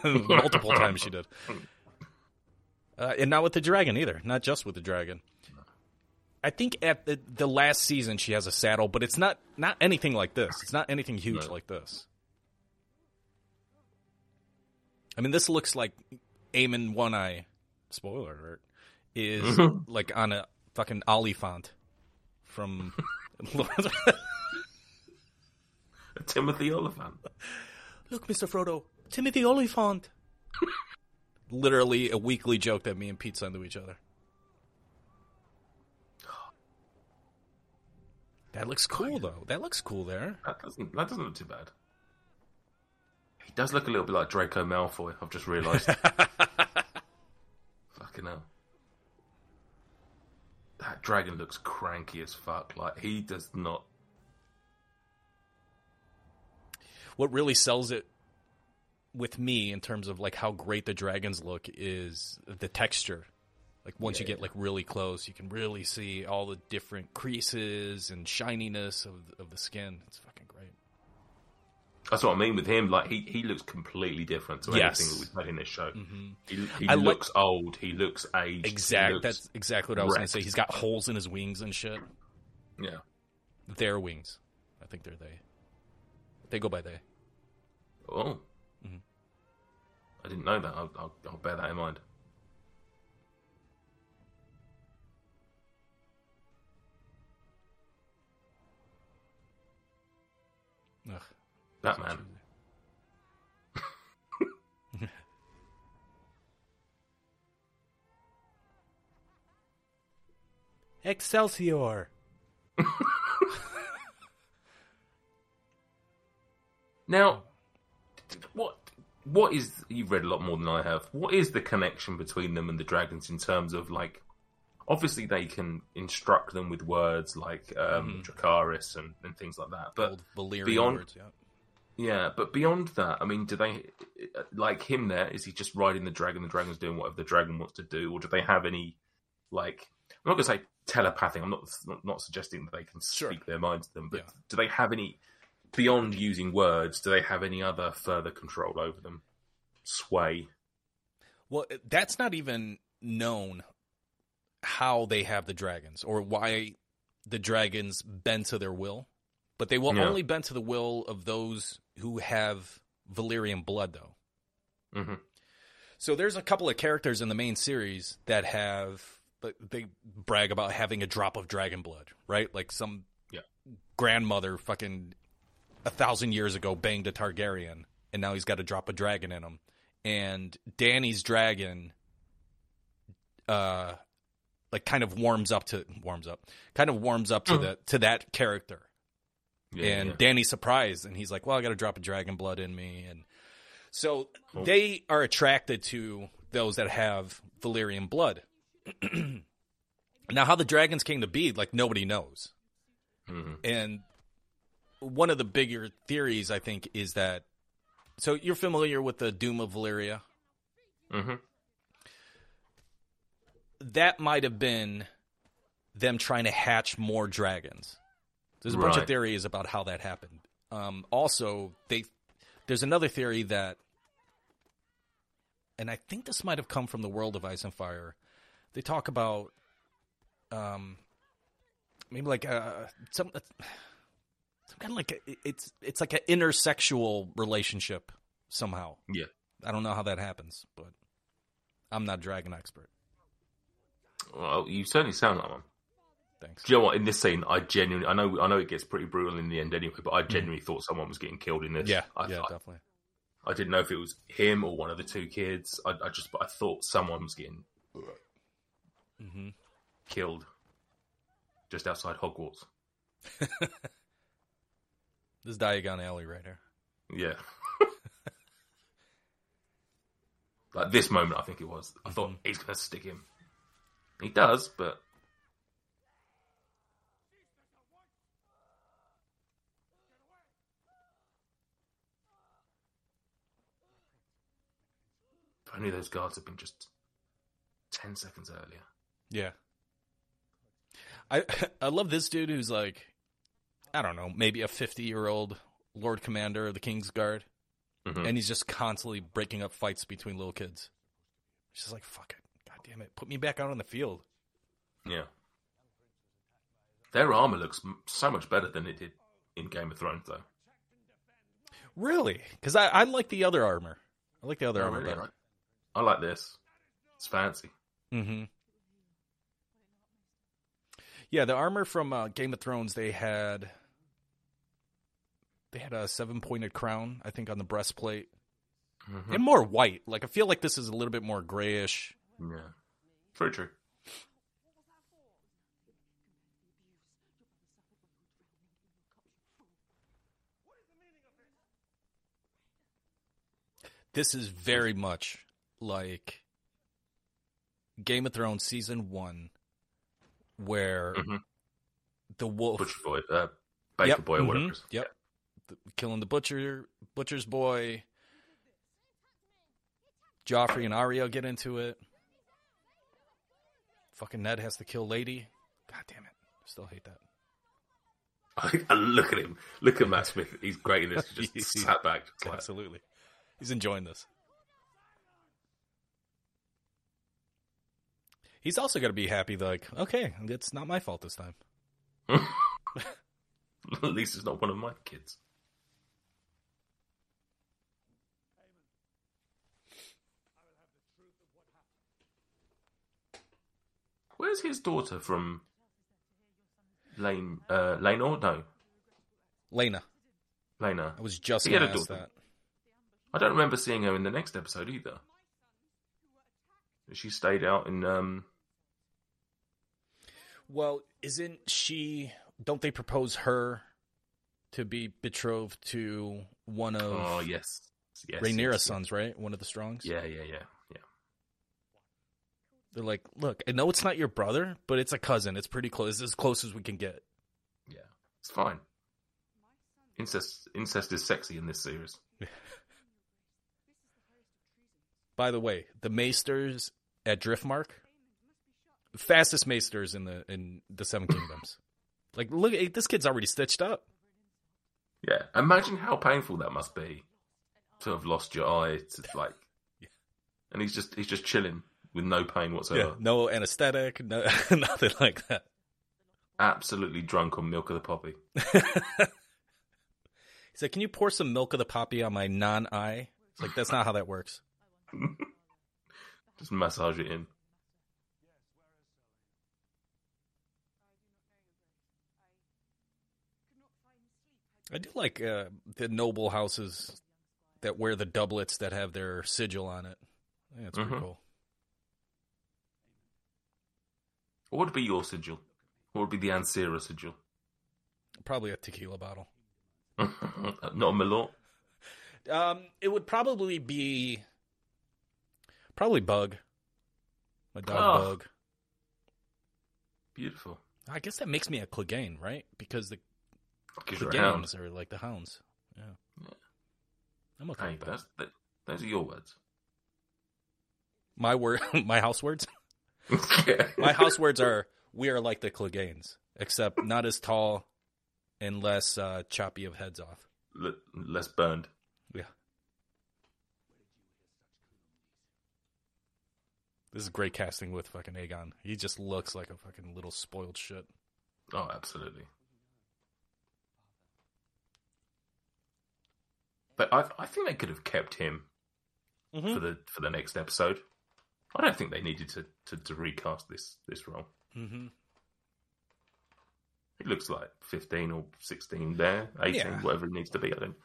[SPEAKER 2] multiple times she did, uh, and not with the dragon either. Not just with the dragon. I think at the, the last season she has a saddle, but it's not not anything like this. It's not anything huge
[SPEAKER 3] No.
[SPEAKER 2] like this. I mean, this looks like Aemond One Eye. Spoiler alert is like on a fucking Oliphaunt from.
[SPEAKER 3] Timothy Olyphant.
[SPEAKER 2] Look, Mister Frodo, Timothy Olyphant. Literally a weekly joke that me and Pete send to each other. That looks cool, though. That looks cool there.
[SPEAKER 3] That doesn't that doesn't look too bad. He does look a little bit like Draco Malfoy. I've just realised. Fucking hell. That dragon looks cranky as fuck. Like he does not.
[SPEAKER 2] what really sells it with me in terms of like how great the dragons look is the texture. Like once you
[SPEAKER 3] Yeah,
[SPEAKER 2] get like really close, you can really see all the different creases and shininess of of the skin. It's fucking.
[SPEAKER 3] That's what I mean with him. Like he, he looks completely different to
[SPEAKER 2] Yes.
[SPEAKER 3] anything that we've had in this show. He, he
[SPEAKER 2] I like-
[SPEAKER 3] looks old. He looks aged. he
[SPEAKER 2] Exact.
[SPEAKER 3] looks-
[SPEAKER 2] That's exactly what I was going to say. He's got holes in his wings and shit.
[SPEAKER 3] yeah.
[SPEAKER 2] Their wings. I think they're they. They go by they.
[SPEAKER 3] Oh.
[SPEAKER 2] Mm-hmm.
[SPEAKER 3] I didn't know that. I'll, I'll, I'll bear that in mind.
[SPEAKER 2] Ugh.
[SPEAKER 3] That man.
[SPEAKER 2] Excelsior.
[SPEAKER 3] Now, what what is you've read a lot more than I have. What is the connection between them and the dragons in terms of like? Obviously, they can instruct them with words like um, Dracarys and, and things like that. But
[SPEAKER 2] Mm-hmm. Old Valyrian
[SPEAKER 3] beyond-
[SPEAKER 2] words. Yeah.
[SPEAKER 3] Yeah, but beyond that, I mean, do they like him? There is he just riding the dragon? The dragon's doing whatever the dragon wants to do, or do they have any like? I'm not going to say telepathic. I'm not not, suggesting that they can
[SPEAKER 2] Sure.
[SPEAKER 3] speak their minds to them, but
[SPEAKER 2] Yeah.
[SPEAKER 3] do they have any beyond using words? Do they have any other further control over them? Sway.
[SPEAKER 2] Well, that's not even known how they have the dragons or why the dragons bend to their will. But they will
[SPEAKER 3] Yeah.
[SPEAKER 2] only bend to the will of those who have Valyrian blood, though.
[SPEAKER 3] hmm
[SPEAKER 2] So there's a couple of characters in the main series that have they brag about having a drop of dragon blood, right? Like some
[SPEAKER 3] Yeah.
[SPEAKER 2] grandmother fucking a thousand years ago banged a Targaryen, and now he's got a drop of dragon in him. And Dany's dragon, uh, like kind of warms up to warms up, kind of warms up to the to that character
[SPEAKER 3] Yeah,
[SPEAKER 2] and
[SPEAKER 3] yeah.
[SPEAKER 2] Dany's surprised, and he's like, "Well, I got to drop a dragon blood in me," and so
[SPEAKER 3] Cool.
[SPEAKER 2] they are attracted to those that have Valyrian blood. now, how the dragons came to be, like nobody knows,
[SPEAKER 3] Mhm.
[SPEAKER 2] and one of the bigger theories, I think, is that. So you're familiar with the Doom of Valyria?
[SPEAKER 3] Mhm.
[SPEAKER 2] That might have been them trying to hatch more dragons. There's a bunch of theories about how that happened. Um, also, they there's another theory that, and I think this might have come from the world of Ice and Fire. They talk about, um, maybe like uh, some some kind of like a, it's it's like an intersexual relationship somehow.
[SPEAKER 3] Yeah.
[SPEAKER 2] I don't know how that happens, but I'm not a dragon expert.
[SPEAKER 3] Well, you certainly sound like one.
[SPEAKER 2] Thanks.
[SPEAKER 3] Do you know what? In this scene, I genuinely, I know, I know it gets pretty brutal in the end anyway, but I genuinely thought someone was getting killed in this.
[SPEAKER 2] Mm. Yeah,
[SPEAKER 3] I,
[SPEAKER 2] yeah,
[SPEAKER 3] I,
[SPEAKER 2] definitely.
[SPEAKER 3] I didn't know if it was him or one of the two kids. I, I just, I thought someone was getting
[SPEAKER 2] hmm
[SPEAKER 3] killed just outside Hogwarts.
[SPEAKER 2] This is Diagon Alley right here.
[SPEAKER 3] Yeah. like this moment, I think it was. I thought
[SPEAKER 2] Mhm.
[SPEAKER 3] he's going to stick him. He does, but if only those guards had been just ten seconds earlier.
[SPEAKER 2] Yeah. I I love this dude who's like, I don't know, maybe a 50 year old Lord Commander of the King's Guard,
[SPEAKER 3] Mhm.
[SPEAKER 2] and he's just constantly breaking up fights between little kids. He's just like, fuck it. God damn it. Put me back out on the field.
[SPEAKER 3] Yeah. Their armor looks so much better than it did in Game of Thrones, though.
[SPEAKER 2] Really? Because I, I like the other armor I like the other
[SPEAKER 3] Oh,
[SPEAKER 2] armor
[SPEAKER 3] really?
[SPEAKER 2] better.
[SPEAKER 3] I like- this. It's fancy.
[SPEAKER 2] Mm-hmm. Yeah, the armor from uh, Game of Thrones, they had they had a seven pointed crown, I think, on the breastplate,
[SPEAKER 3] Mhm.
[SPEAKER 2] and more white. Like I feel like this is a little bit more grayish.
[SPEAKER 3] Yeah. Very true.
[SPEAKER 2] This is very much like Game of Thrones season one, where
[SPEAKER 3] Mhm.
[SPEAKER 2] the wolf
[SPEAKER 3] Butcher boy, uh, baker
[SPEAKER 2] Yep,
[SPEAKER 3] boy,
[SPEAKER 2] mhm,
[SPEAKER 3] whatever.
[SPEAKER 2] Yep. The- killing the butcher, butcher's boy. Joffrey and Arya get into it. Fucking Ned has to kill Lady. God damn it! Still hate that.
[SPEAKER 3] and look at him. Look at Matt Smith. He's great in this. Just sat back. Just like,
[SPEAKER 2] Absolutely, he's enjoying this. He's also going to be happy. Like, okay, it's not my fault this time.
[SPEAKER 3] At least it's not one of my kids. Where's his daughter from? Lane, uh, Laenor? No,
[SPEAKER 2] Laena,
[SPEAKER 3] Laena.
[SPEAKER 2] I was just
[SPEAKER 3] He had
[SPEAKER 2] gonna
[SPEAKER 3] a
[SPEAKER 2] ask
[SPEAKER 3] daughter.
[SPEAKER 2] that.
[SPEAKER 3] I don't remember seeing her in the next episode either. She stayed out in. um
[SPEAKER 2] Well, isn't she? Don't they propose her to be betrothed to one of
[SPEAKER 3] Oh yes, yes.
[SPEAKER 2] Rhaenyra's
[SPEAKER 3] yes,
[SPEAKER 2] sons, right? One of the Strongs.
[SPEAKER 3] Yeah, yeah, yeah, yeah.
[SPEAKER 2] They're like, look, I know it's not your brother, but it's a cousin. It's pretty close. It's as close as we can get.
[SPEAKER 3] Yeah, it's fine. Incest, incest is sexy in this series.
[SPEAKER 2] By the way, the Maesters at Driftmark, fastest Maesters in the in the Seven Kingdoms. like, look, eh, this kid's already stitched up.
[SPEAKER 3] Yeah, imagine how painful that must be to have lost your eye. To like,
[SPEAKER 2] Yeah.
[SPEAKER 3] and he's just he's just chilling with no pain whatsoever.
[SPEAKER 2] no anesthetic, no, nothing like that.
[SPEAKER 3] Absolutely drunk on milk of the poppy.
[SPEAKER 2] He's like, can you pour some milk of the poppy on my non-eye? It's like that's not how that works.
[SPEAKER 3] Just massage it in.
[SPEAKER 2] I do like uh, the noble houses that wear the doublets that have their sigil on it. Think that's pretty
[SPEAKER 3] Mhm.
[SPEAKER 2] cool.
[SPEAKER 3] What would be your sigil? What would be the Ansira sigil?
[SPEAKER 2] Probably a tequila bottle.
[SPEAKER 3] Not a Malort.
[SPEAKER 2] Um, it would probably be probably Bug, my dog
[SPEAKER 3] Oh.
[SPEAKER 2] Bug.
[SPEAKER 3] Beautiful.
[SPEAKER 2] I guess that makes me a Clegane, right? Because the
[SPEAKER 3] Because you're a hound.
[SPEAKER 2] Are like the hounds. Yeah,
[SPEAKER 3] Yeah.
[SPEAKER 2] I'm okay
[SPEAKER 3] Hey,
[SPEAKER 2] that.
[SPEAKER 3] that's, that, those are your words.
[SPEAKER 2] My word, my house words.
[SPEAKER 3] yeah.
[SPEAKER 2] My house words are we are like the Cleganes, except not as tall and less uh, choppy of heads off.
[SPEAKER 3] L- less burned.
[SPEAKER 2] Yeah. This is great casting with fucking Aegon. He just looks like a fucking little spoiled shit.
[SPEAKER 3] Oh, absolutely. But I, I think they could have kept him
[SPEAKER 2] Mm-hmm.
[SPEAKER 3] for the for the next episode. I don't think they needed to, to, to recast this this role.
[SPEAKER 2] Mm-hmm.
[SPEAKER 3] He looks like fifteen or sixteen there, eighteen,
[SPEAKER 2] Yeah.
[SPEAKER 3] whatever it needs to be. I don't.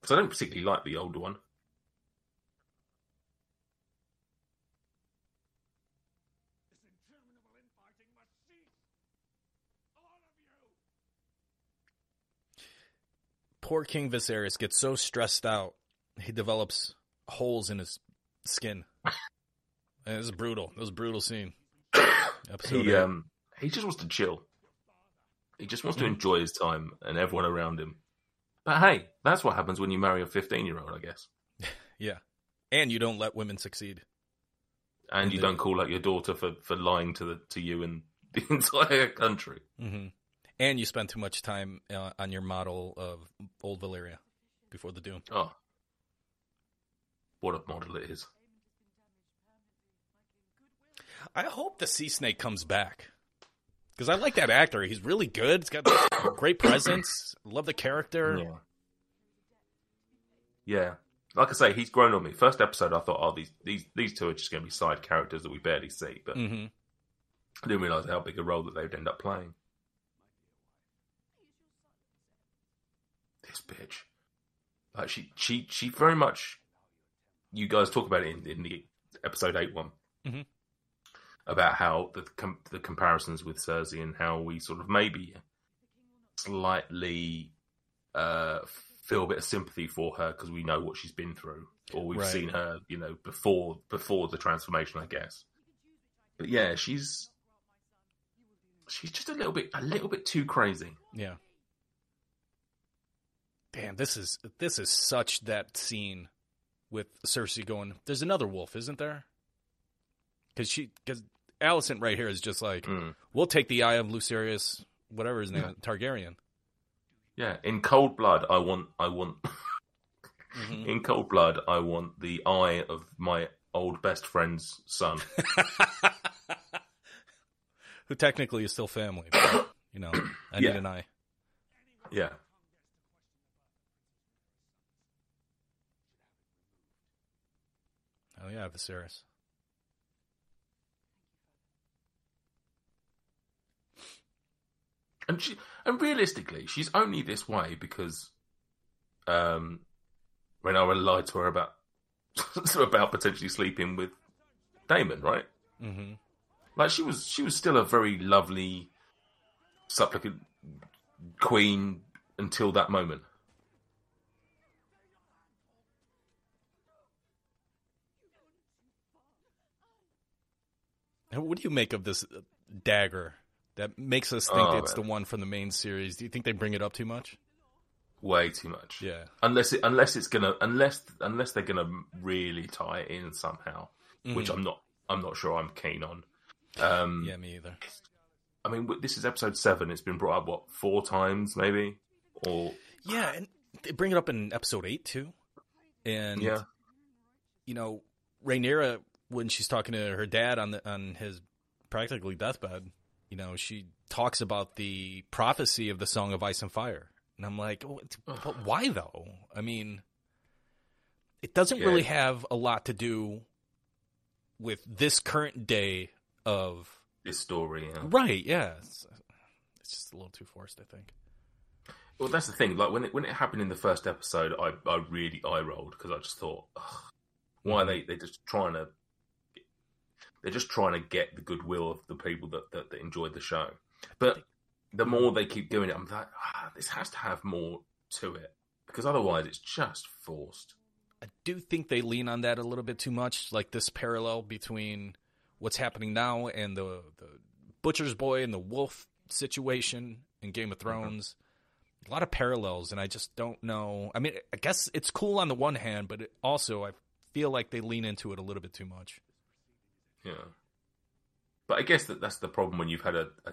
[SPEAKER 3] Because I don't particularly like the older one.
[SPEAKER 2] Poor King Viserys gets so stressed out, he develops holes in his skin. And it was brutal. It was a brutal scene. Episode
[SPEAKER 3] He
[SPEAKER 2] eight.
[SPEAKER 3] um he just wants to chill. He just wants to enjoy his time and everyone around him. But hey, that's what happens when you marry a fifteen-year-old, I guess.
[SPEAKER 2] yeah. And you don't let women succeed.
[SPEAKER 3] And you
[SPEAKER 2] Indeed.
[SPEAKER 3] don't call out your daughter for, for lying to the to you and the entire country.
[SPEAKER 2] hmm And you spend too much time uh, on your model of old Valyria before the Doom.
[SPEAKER 3] Oh, what a model it is!
[SPEAKER 2] I hope the Sea Snake comes back. Because I like that actor. He's really good. He's got a great presence. Love the character.
[SPEAKER 3] Yeah, yeah. like I say, he's grown on me. First episode, I thought, oh, these these these two are just going to be side characters that we barely see, but
[SPEAKER 2] hmm
[SPEAKER 3] I didn't realize how big a role that they would end up playing. This bitch, like she she she very much. You guys talk about it in, in the episode eight one
[SPEAKER 2] Mhm.
[SPEAKER 3] about how the com- the comparisons with Cersei and how we sort of maybe slightly uh, feel a bit of sympathy for her because we know what she's been through, or we've
[SPEAKER 2] Right.
[SPEAKER 3] seen her, you know, before before the transformation, I guess. But yeah, she's she's just a little bit a little bit too crazy.
[SPEAKER 2] Yeah. Damn, this is this is such that scene with Cersei going. There's another wolf, isn't there? Because she, because Alicent right here is just like,
[SPEAKER 3] Mm.
[SPEAKER 2] we'll take the eye of Lucerys, whatever his name, is, Targaryen.
[SPEAKER 3] Yeah, in cold blood, I want I want
[SPEAKER 2] Mhm.
[SPEAKER 3] in cold blood, I want the eye of my old best friend's son.
[SPEAKER 2] Who technically is still family, but, you know. I need an eye.
[SPEAKER 3] Yeah.
[SPEAKER 2] Oh yeah, Viserys.
[SPEAKER 3] And she, and realistically, she's only this way because um, Rhaenyra lied to her about about potentially sleeping with Daemon, right?
[SPEAKER 2] hmm
[SPEAKER 3] Like she was, she was still a very lovely supplicant queen until that moment.
[SPEAKER 2] What do you make of this dagger that makes us think
[SPEAKER 3] Oh,
[SPEAKER 2] it's
[SPEAKER 3] man.
[SPEAKER 2] the one from the main series? Do you think they bring it up too much?
[SPEAKER 3] Way too much.
[SPEAKER 2] Yeah.
[SPEAKER 3] Unless it, unless it's gonna, unless unless they're gonna really tie it in somehow, which
[SPEAKER 2] Mhm.
[SPEAKER 3] I'm not, I'm not sure I'm keen on. Um,
[SPEAKER 2] Yeah, me either.
[SPEAKER 3] I mean, this is episode seven. It's been brought up what four times, maybe, or
[SPEAKER 2] Yeah, and they bring it up in episode eight too. And
[SPEAKER 3] yeah,
[SPEAKER 2] you know, Rhaenyra when she's talking to her dad on the on his practically deathbed, you know, she talks about the prophecy of the Song of Ice and Fire, and I'm like, oh, but why though? I mean, it doesn't
[SPEAKER 3] Yeah.
[SPEAKER 2] really have a lot to do with this current day of
[SPEAKER 3] this story. Yeah.
[SPEAKER 2] right. Yeah, it's, it's just a little too forced, I think.
[SPEAKER 3] Well, that's the thing. Like when it when it happened in the first episode, I I really eye rolled because I just thought, Ugh, why are they they just trying to they're just trying to get the goodwill of the people that that, that enjoyed the show. But the more they keep doing it, I'm like, ah, this has to have more to it because otherwise it's just forced.
[SPEAKER 2] I do think they lean on that a little bit too much, like this parallel between what's happening now and the the butcher's boy and the wolf situation in Game of Thrones. A lot of parallels, and I just don't know. I mean, I guess it's cool on the one hand, but it also I feel like they lean into it a little bit too much.
[SPEAKER 3] Yeah. But I guess that that's the problem when you've had a, a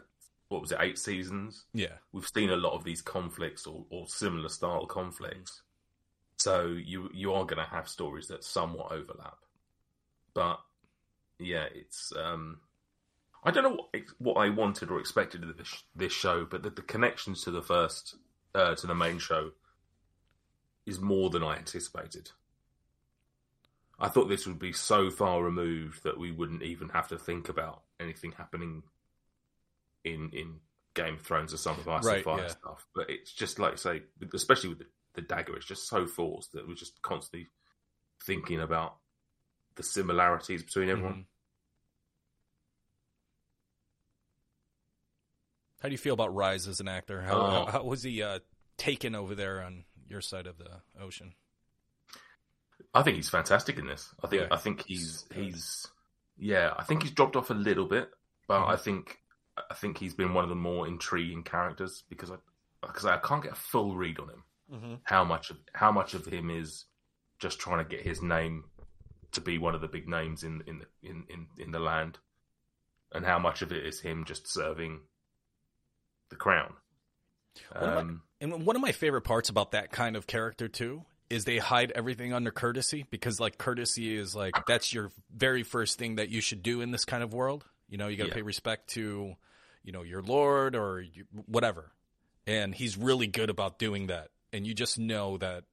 [SPEAKER 3] what was it eight seasons
[SPEAKER 2] Yeah,
[SPEAKER 3] we've seen a lot of these conflicts or, or similar style conflicts. So you you are going to have stories that somewhat overlap, but yeah, it's um, I don't know what what I wanted or expected of this this show, but the, the connections to the first uh, to the main show is more than I anticipated. I thought this would be so far removed that we wouldn't even have to think about anything happening in in Game of Thrones or Song of Ice
[SPEAKER 2] Right,
[SPEAKER 3] and Fire
[SPEAKER 2] yeah.
[SPEAKER 3] stuff. But it's just like say, especially with the, the dagger, it's just so forced that we're just constantly thinking about the similarities between everyone.
[SPEAKER 2] Mhm. How do you feel about Rhys as an actor? How,
[SPEAKER 3] Oh.
[SPEAKER 2] how, how was he uh, taken over there on your side of the ocean?
[SPEAKER 3] I think he's fantastic in this. I think
[SPEAKER 2] Yeah,
[SPEAKER 3] I think he's
[SPEAKER 2] he's
[SPEAKER 3] yeah. I think he's dropped off a little bit, but
[SPEAKER 2] Mhm.
[SPEAKER 3] I think I think he's been one of the more intriguing characters because I because I can't get a full read on him.
[SPEAKER 2] Mm-hmm.
[SPEAKER 3] How much of how much of him is just trying to get his name to be one of the big names in in the, in, in in the land, and how much of it is him just serving the crown.
[SPEAKER 2] I-
[SPEAKER 3] Um,
[SPEAKER 2] And one of my favorite parts about that kind of character too is they hide everything under courtesy because like courtesy is like that's your very first thing that you should do in this kind of world. You know, you got to
[SPEAKER 3] Yeah.
[SPEAKER 2] pay respect to, you know, your lord or you, whatever. And he's really good about doing that. And you just know that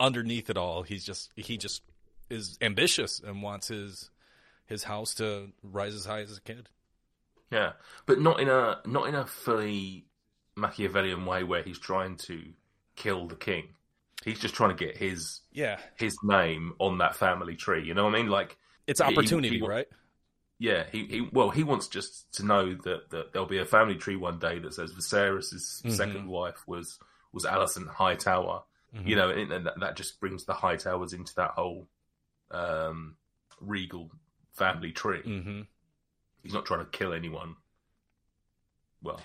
[SPEAKER 2] underneath it all, he's just he just is ambitious and wants his his house to rise as high as a kid.
[SPEAKER 3] Yeah, but not in a not in a fully Machiavellian way where he's trying to kill the king. He's just trying to get his
[SPEAKER 2] Yeah,
[SPEAKER 3] his name on that family tree. You know what I mean? Like,
[SPEAKER 2] it's opportunity,
[SPEAKER 3] he-
[SPEAKER 2] right?
[SPEAKER 3] yeah, he, he well, he wants just to know that, that there'll be a family tree one day that says Viserys'
[SPEAKER 2] Mhm.
[SPEAKER 3] second wife was was Alicent Hightower.
[SPEAKER 2] Mhm.
[SPEAKER 3] You know, and, and that, just brings the Hightowers into that whole um, regal family tree.
[SPEAKER 2] hmm
[SPEAKER 3] He's not trying to kill anyone. Well,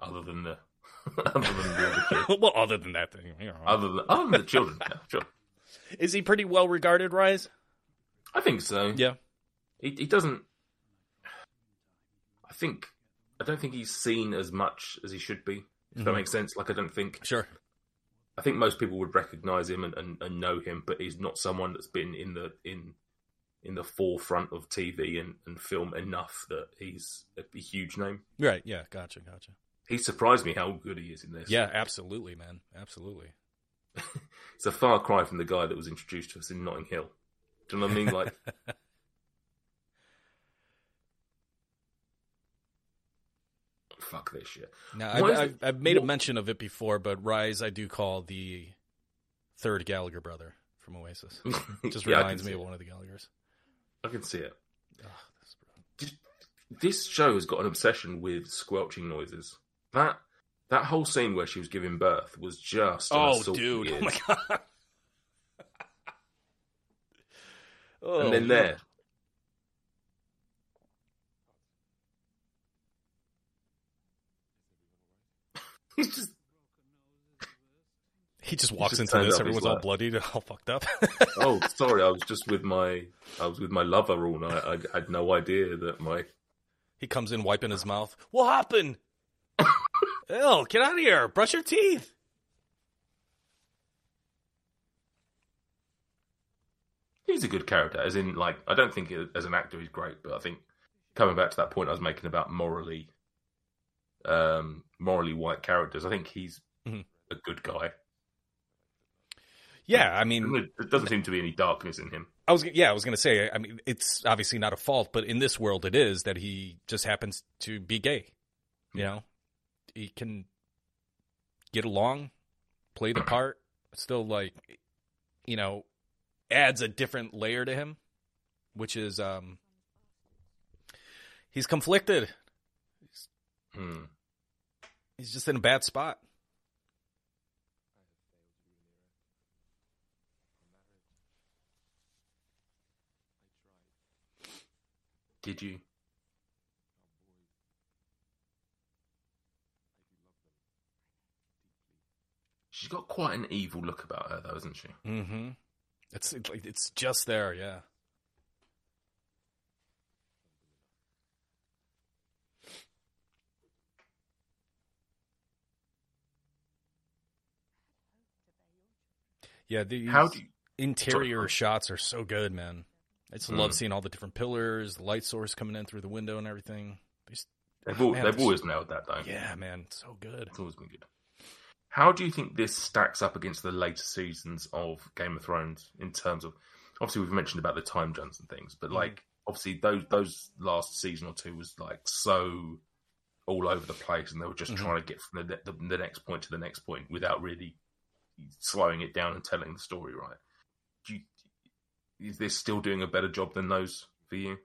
[SPEAKER 3] other than the other than the other kid.
[SPEAKER 2] well, other than that thing, you know.
[SPEAKER 3] Other than, other than the children, yeah, sure.
[SPEAKER 2] is he pretty well regarded, Rhys?
[SPEAKER 3] I think so.
[SPEAKER 2] Yeah.
[SPEAKER 3] He, he doesn't. I think. I don't think he's seen as much as he should be. If that
[SPEAKER 2] Mhm.
[SPEAKER 3] makes sense. Like I don't think.
[SPEAKER 2] Sure.
[SPEAKER 3] I think most people would recognize him and, and, and know him, but he's not someone that's been in the in in the forefront of TV and, and film enough that he's a, a huge name.
[SPEAKER 2] Right. Yeah. Gotcha. Gotcha.
[SPEAKER 3] He surprised me how good he is in this.
[SPEAKER 2] Yeah. Absolutely, man. Absolutely.
[SPEAKER 3] it's a far cry from the guy that was introduced to us in Notting Hill. Do you know what I mean? Like, fuck this shit.
[SPEAKER 2] Now, I've, I've, I've made a mention of it before, but Rhys, I do call the third Gallagher brother from Oasis. Just
[SPEAKER 3] Yeah,
[SPEAKER 2] reminds me of
[SPEAKER 3] it.
[SPEAKER 2] one of the Gallaghers.
[SPEAKER 3] I can see it. This show has got an obsession with squelching noises. That that whole scene where she was giving birth was just
[SPEAKER 2] Oh, dude!
[SPEAKER 3] to
[SPEAKER 2] Oh my god! oh,
[SPEAKER 3] and then oh, there, he's just
[SPEAKER 2] he just walks
[SPEAKER 3] just
[SPEAKER 2] into this. Everyone's all
[SPEAKER 3] like-
[SPEAKER 2] bloodied, all fucked up.
[SPEAKER 3] oh sorry I was just with my I was with my lover all night I, I had no idea that my
[SPEAKER 2] he comes in wiping his mouth. What happened? Ew! Get out of here! Brush your teeth.
[SPEAKER 3] he's a good character as in like I don't think as an actor he's great but I think coming back to that point I was making about morally um morally white characters I think he's
[SPEAKER 2] Mhm.
[SPEAKER 3] a good guy
[SPEAKER 2] Yeah, I mean,
[SPEAKER 3] there doesn't seem to be any darkness in him
[SPEAKER 2] I was yeah, I was gonna say. I mean, it's obviously not a fault, but in this world, it is that he just happens to be gay. You know, he can get along, play the part, still like, you know, adds a different layer to him, which is um, he's conflicted.
[SPEAKER 3] Hmm.
[SPEAKER 2] He's just in a bad spot.
[SPEAKER 3] Did you? She's got quite an evil look about her, though, isn't she?
[SPEAKER 2] Mm-hmm. It's it's like it's just there, yeah. Yeah, these
[SPEAKER 3] How do you,
[SPEAKER 2] interior
[SPEAKER 3] Sorry.
[SPEAKER 2] shots are so good, man. I just
[SPEAKER 3] Mm.
[SPEAKER 2] love seeing all the different pillars, the light source coming in through the window and everything. These-
[SPEAKER 3] they've al-
[SPEAKER 2] Man,
[SPEAKER 3] they've
[SPEAKER 2] this-
[SPEAKER 3] always nailed that, though.
[SPEAKER 2] yeah, man, so good.
[SPEAKER 3] It's always been good. How do you think this stacks up against the later seasons of Game of Thrones in terms of obviously we've mentioned about the time jumps and things, but
[SPEAKER 2] Mhm.
[SPEAKER 3] like obviously those those last season or two was like so all over the place, and they were just
[SPEAKER 2] Mhm.
[SPEAKER 3] trying to get from the, the the next point to the next point without really slowing it down and telling the story right. Do you, is this still doing a better job than those for you?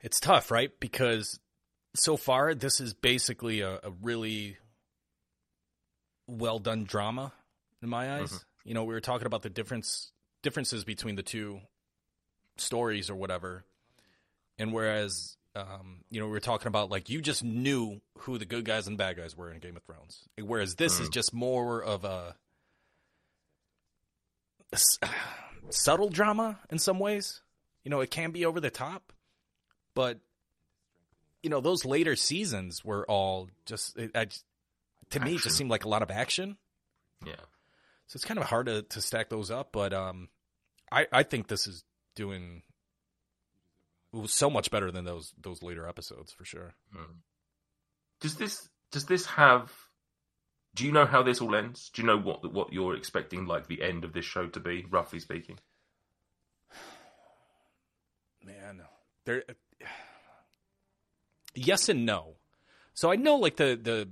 [SPEAKER 2] It's tough, right? Because so far, this is basically a, a really well done drama in my eyes.
[SPEAKER 3] Mhm.
[SPEAKER 2] You know, we were talking about the difference differences between the two stories or whatever, and whereas. Um, you know, we were talking about like you just knew who the good guys and bad guys were in Game of Thrones, whereas this is
[SPEAKER 3] Mm.
[SPEAKER 2] just more of a, subtle drama in some ways. You know, it can be over the top, but you know those later seasons were all just it, I, to me it just seemed like a lot of action
[SPEAKER 3] Yeah.
[SPEAKER 2] so it's kind of hard to, to stack those up but um i i think this is doing so much better than those those later episodes for sure
[SPEAKER 3] Mm. Does this does this have do you know how this all ends? Do you know what what you're expecting, like the end of this show to be, roughly speaking?
[SPEAKER 2] Man, there. Yes and no. So I know like the the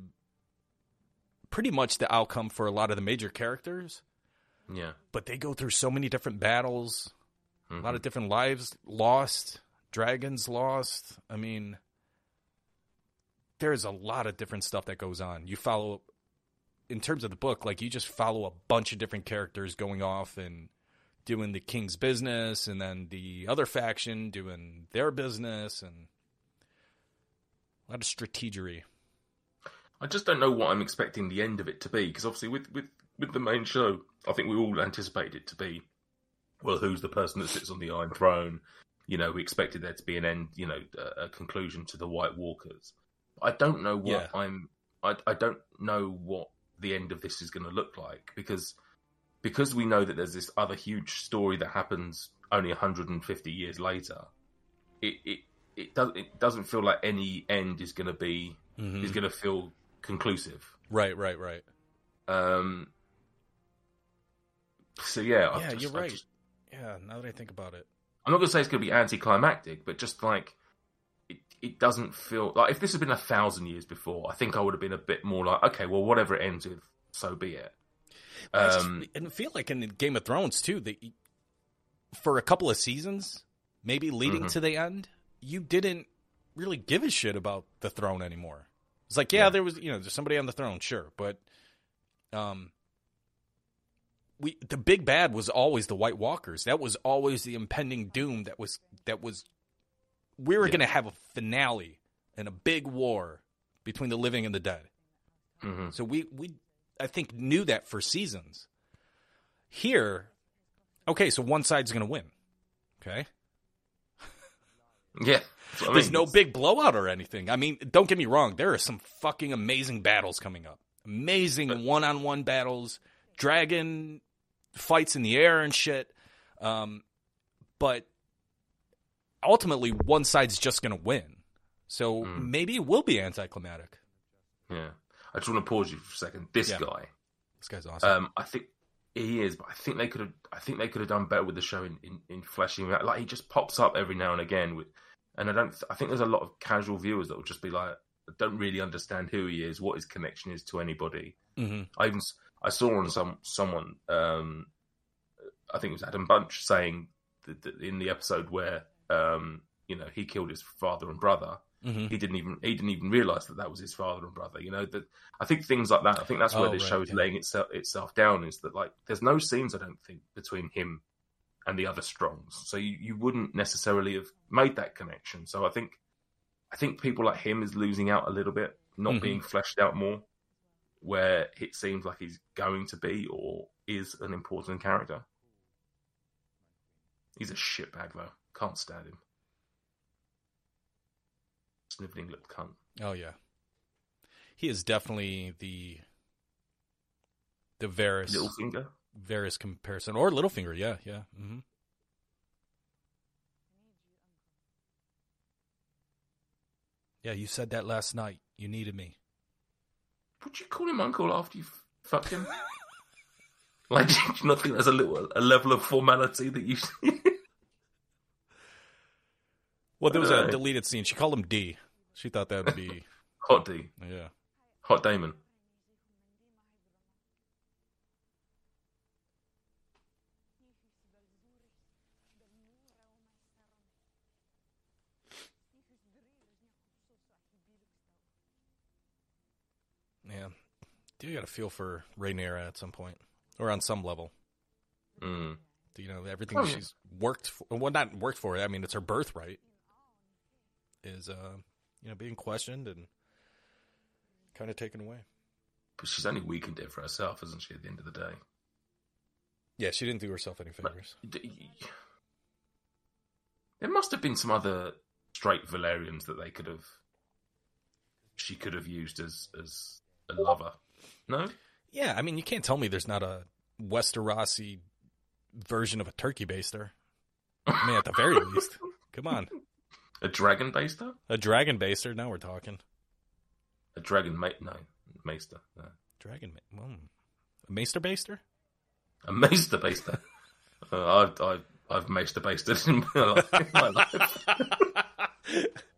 [SPEAKER 2] pretty much the outcome for a lot of the major characters,
[SPEAKER 3] Yeah.
[SPEAKER 2] but they go through so many different battles, a
[SPEAKER 3] Mm-hmm.
[SPEAKER 2] lot of different lives lost, dragons lost. I mean, there's a lot of different stuff that goes on. You follow in terms of the book, like you just follow a bunch of different characters going off and doing the king's business and then the other faction doing their business and a lot of strategery.
[SPEAKER 3] I just don't know what I'm expecting the end of it to be because obviously with with with the main show, I think we all anticipated it to be, well, who's the person that sits on the Iron Throne? You know, we expected there to be an end, you know, a, a conclusion to the White Walkers. I don't know what
[SPEAKER 2] Yeah.
[SPEAKER 3] I'm. I I don't know what the end of this is going to look like because because we know that there's this other huge story that happens only 150 years later. It it it does it doesn't feel like any end is going to be
[SPEAKER 2] Mhm.
[SPEAKER 3] is going to feel conclusive.
[SPEAKER 2] Right, right, right.
[SPEAKER 3] Um. So yeah, I
[SPEAKER 2] yeah,
[SPEAKER 3] just-
[SPEAKER 2] you're right.
[SPEAKER 3] just-
[SPEAKER 2] Yeah, now that I think about it.
[SPEAKER 3] I'm not to say it's to be anticlimactic, but just like it, it doesn't feel like if this had been a thousand years before, I think I would have been a bit more like, okay, well, whatever it ends with, so be it. Um,
[SPEAKER 2] and I feel like in Game of Thrones too, that for a couple of seasons, maybe leading
[SPEAKER 3] Mhm.
[SPEAKER 2] to the end, you didn't really give a shit about the throne anymore. It's like, yeah,
[SPEAKER 3] Yeah.
[SPEAKER 2] there was, you know, there's somebody on the throne, sure, but um, we the big bad was always the White Walkers. That was always the impending doom. That was that was we were
[SPEAKER 3] Yeah.
[SPEAKER 2] going to have a finale and a big war between the living and the dead.
[SPEAKER 3] mhm.
[SPEAKER 2] So we we I think knew that for seasons. Here, okay, so one side's going to win. Okay,
[SPEAKER 3] Yeah, I
[SPEAKER 2] there's no big blowout or anything. I mean, don't get me wrong. There are some fucking amazing battles coming up. Amazing one-on-one battles, dragon fights in the air and shit. Um, but ultimately, one side's just going to win. So
[SPEAKER 3] Mm.
[SPEAKER 2] maybe it will be anticlimactic.
[SPEAKER 3] Yeah, I just want to pause you for a second. This
[SPEAKER 2] Yeah.
[SPEAKER 3] guy,
[SPEAKER 2] This guy's awesome.
[SPEAKER 3] um, I think he is, but I think they could have. I think they could have done better with the show in, in, in fleshing him out. Like he just pops up every now and again with, and I don't. I think there's a lot of casual viewers that will just be like, I don't really understand who he is, what his connection is to anybody.
[SPEAKER 2] hmm
[SPEAKER 3] I even I saw on some someone, um, I think it was Adam Bunch saying that, that in the episode where um, you know he killed his father and brother,
[SPEAKER 2] hmm
[SPEAKER 3] he didn't even he didn't even realize that that was his father and brother. You know that I think things like that. I think that's where
[SPEAKER 2] Oh,
[SPEAKER 3] this
[SPEAKER 2] right,
[SPEAKER 3] show is
[SPEAKER 2] yeah.
[SPEAKER 3] laying itself itself down. Is that like there's no scenes I don't think between him and the other Strongs, so you, you wouldn't necessarily have made that connection. So I think I think people like him is losing out a little bit, not
[SPEAKER 2] Mhm.
[SPEAKER 3] being fleshed out more, where it seems like he's going to be or is an important character. He's a shitbag though. Can't stand him. Sniveling little cunt.
[SPEAKER 2] Oh yeah, he is definitely the the Varys
[SPEAKER 3] Littlefinger.
[SPEAKER 2] Varys comparison, or Littlefinger. Yeah, yeah. Mm-hmm. Yeah, you said that last night. You needed me.
[SPEAKER 3] Would you call him uncle after you f- fucked him? like, do you not think there's a little a level of formality that you?
[SPEAKER 2] Well, there was a deleted scene. She called him D. She thought that would be
[SPEAKER 3] Hot D,
[SPEAKER 2] yeah.
[SPEAKER 3] Hot Daemon.
[SPEAKER 2] Yeah, do you got to feel for Rhaenyra at some point, or on some level.
[SPEAKER 3] Mm.
[SPEAKER 2] You know, everything
[SPEAKER 3] Oh,
[SPEAKER 2] she's worked for, well, not worked for. I mean, it's her birthright. Is uh, you know, being questioned and kind of taken away.
[SPEAKER 3] But she's only weakened it for herself, isn't she? At the end of the day,
[SPEAKER 2] Yeah, she didn't do herself any favors.
[SPEAKER 3] D- there must have been some other straight Valyrians that they could have. She could have used as as a lover. No,
[SPEAKER 2] Yeah, I mean, you can't tell me there's not a Westerosi version of a turkey baster. I mean, at the very least, come on,
[SPEAKER 3] a dragon baster,
[SPEAKER 2] a dragon baster. Now we're talking
[SPEAKER 3] a dragon mate. No, maester. No.
[SPEAKER 2] Dragon. Ma- well, a Maester Baster?
[SPEAKER 3] A Maester Baster. uh, I've, I've, I've Maester Basted in my life.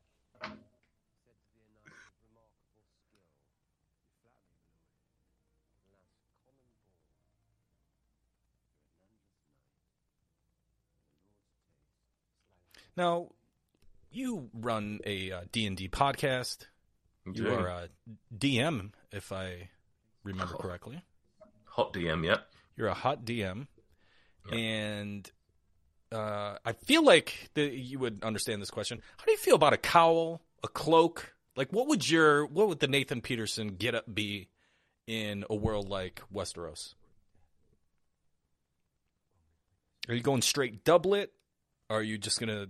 [SPEAKER 2] Now, you run a uh, D&D podcast. You are a DM, if I remember
[SPEAKER 3] Oh.
[SPEAKER 2] correctly.
[SPEAKER 3] Hot DM, yeah.
[SPEAKER 2] You're a hot DM,
[SPEAKER 3] Yeah.
[SPEAKER 2] and uh, I feel like the, you would understand this question. How do you feel about a cowl, a cloak? Like, what would your what would the Nathan Peterson get up be in a world like Westeros? Are you going straight doublet? Are you just gonna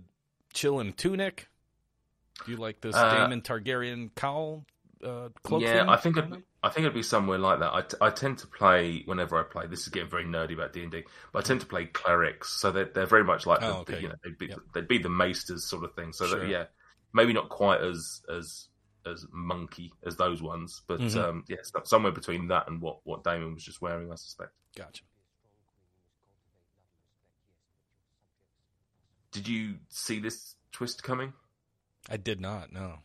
[SPEAKER 2] chill in a tunic? Do you like this
[SPEAKER 3] Uh,
[SPEAKER 2] Daemon Targaryen cowl uh, cloak?
[SPEAKER 3] yeah,
[SPEAKER 2] thing?
[SPEAKER 3] I think it'd, I think it'd be somewhere like that. I, t- I tend to play whenever I play. This is getting very nerdy about D and D, but I tend to play clerics, so they're they're very much like
[SPEAKER 2] Oh,
[SPEAKER 3] the,
[SPEAKER 2] okay.
[SPEAKER 3] the, you know they'd be
[SPEAKER 2] Yep.
[SPEAKER 3] they'd be the maesters sort of thing. So
[SPEAKER 2] Sure.
[SPEAKER 3] that, yeah, maybe not quite as as as monkey as those ones, but
[SPEAKER 2] Mhm.
[SPEAKER 3] um, yeah, somewhere between that and what what Daemon was just wearing, I suspect.
[SPEAKER 2] Gotcha.
[SPEAKER 3] Did you see this twist coming?
[SPEAKER 2] I did not. No.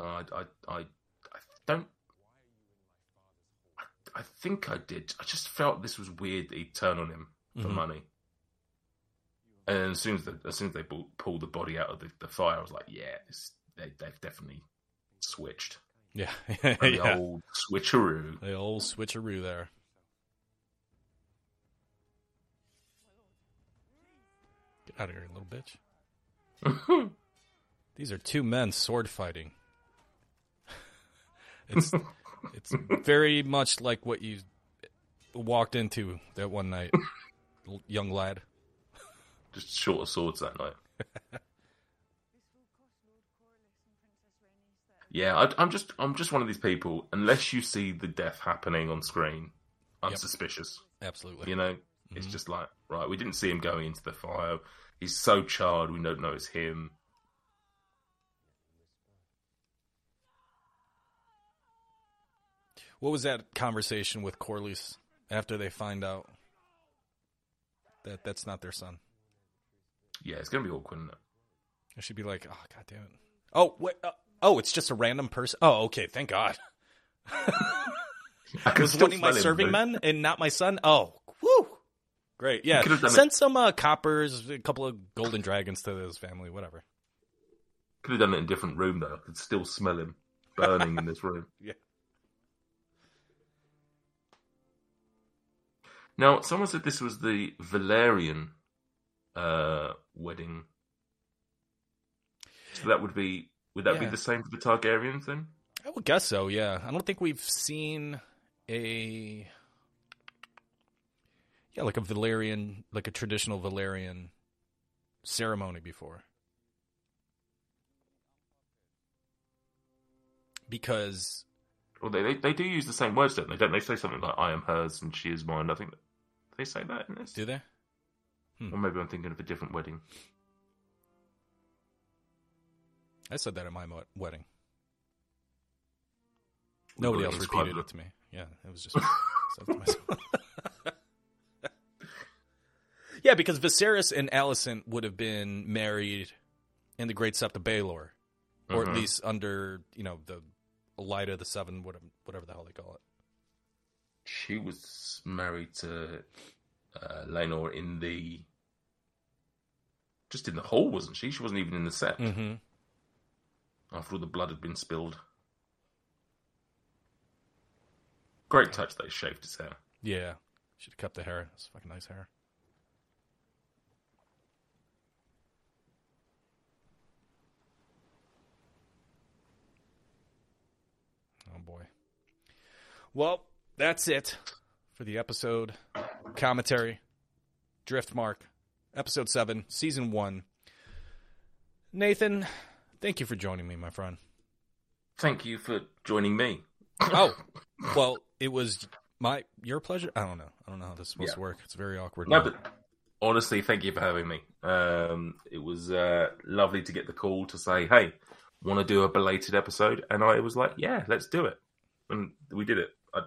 [SPEAKER 3] Uh, I, I, I, I don't. I, I think I did. I just felt this was weird that he'd turn on him for
[SPEAKER 2] Mhm.
[SPEAKER 3] money. And as soon as the, as soon as they pulled the body out of the, the fire, I was like, yeah, they, they've definitely switched.
[SPEAKER 2] Yeah.
[SPEAKER 3] The
[SPEAKER 2] yeah.
[SPEAKER 3] old switcheroo.
[SPEAKER 2] The old switcheroo there. Out of here, little bitch. These are two men sword fighting. It's it's very much like what you walked into that one night, young lad.
[SPEAKER 3] just shorter swords that night. Yeah, I, I'm just I'm just one of these people. Unless you see the death happening on screen, I'm
[SPEAKER 2] Yep.
[SPEAKER 3] suspicious.
[SPEAKER 2] Absolutely.
[SPEAKER 3] You know, it's
[SPEAKER 2] Mhm.
[SPEAKER 3] just like right. We didn't see him going into the fire. He's so charred. We don't know it's him.
[SPEAKER 2] What was that conversation with Corlys after they find out that that's not their son?
[SPEAKER 3] Yeah, it's gonna be awkward. Isn't it?
[SPEAKER 2] I should be like, oh god damn it. Oh wait, uh, oh, it's just a random person. Oh, okay, thank God.
[SPEAKER 3] I
[SPEAKER 2] Was of my
[SPEAKER 3] him,
[SPEAKER 2] serving
[SPEAKER 3] but-
[SPEAKER 2] men and not my son? Oh, whoo, great. Yeah,
[SPEAKER 3] could have done
[SPEAKER 2] send some uh, coppers, a couple of golden dragons to his family, whatever.
[SPEAKER 3] Could have done it in a different room though. I could still smell him burning in this room.
[SPEAKER 2] Yeah.
[SPEAKER 3] Now, someone said this was the Valyrian uh, wedding. So that would be would that be the same for the Targaryens then?
[SPEAKER 2] I would guess so. Yeah, I don't think we've seen a yeah, like a Valyrian, like a traditional Valyrian ceremony before. Because
[SPEAKER 3] Well, they, they they do use the same words, don't they? Don't they say something like "I am hers" and "she is mine"? I think they say that in this.
[SPEAKER 2] do they? Hmm.
[SPEAKER 3] Or maybe I'm thinking of a different wedding.
[SPEAKER 2] I said that at my wedding. Nobody else repeated it to me. Yeah, it was just myself. Yeah, because Viserys and Alicent would have been married in the Great Sept of Baelor, or at
[SPEAKER 3] Mhm.
[SPEAKER 2] least under you know the light of the seven, whatever, whatever the hell they call it.
[SPEAKER 3] She was married to uh, Laenor in the just in the hall, wasn't she? She wasn't even in the sept
[SPEAKER 2] Mm-hmm.
[SPEAKER 3] after all the blood had been spilled. Great touch, they shaved his hair.
[SPEAKER 2] Yeah, should have kept the hair. It's fucking nice hair. Oh boy. Well, that's it for the episode commentary. Driftmark, episode seven, season one. Nathan, thank you for joining me, my friend.
[SPEAKER 3] Thank you for joining me.
[SPEAKER 2] Oh, well, it was my your pleasure. I don't know. I don't know how this is supposed
[SPEAKER 3] Yeah.
[SPEAKER 2] to work. It's very awkward.
[SPEAKER 3] No, but honestly, thank you for having me. Um, it was uh, lovely to get the call to say, "Hey, want to do a belated episode?" And I was like, "Yeah, let's do it." And we did it. I,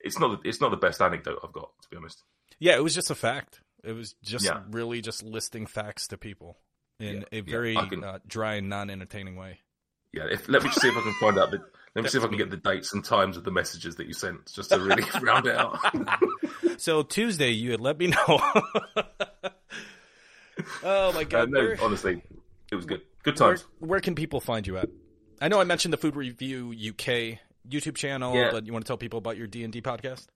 [SPEAKER 3] it's not it's not the best anecdote I've got to be honest.
[SPEAKER 2] Yeah, it was just a fact. It was just
[SPEAKER 3] Yeah.
[SPEAKER 2] really just listing facts to people in
[SPEAKER 3] Yeah,
[SPEAKER 2] a very
[SPEAKER 3] I can-
[SPEAKER 2] uh, dry and non-entertaining way.
[SPEAKER 3] Yeah, if, let me just see if I can find out the. Let me see if I can get the dates and times of the messages that you sent, just to really round it out.
[SPEAKER 2] So Tuesday, you had let me know. oh my
[SPEAKER 3] Uh,
[SPEAKER 2] god!
[SPEAKER 3] no, honestly, it was good. Good
[SPEAKER 2] where,
[SPEAKER 3] times.
[SPEAKER 2] where can people find you at? I know I mentioned the Food Review UK YouTube channel,
[SPEAKER 3] Yeah.
[SPEAKER 2] but you want to tell people about your D and D podcast?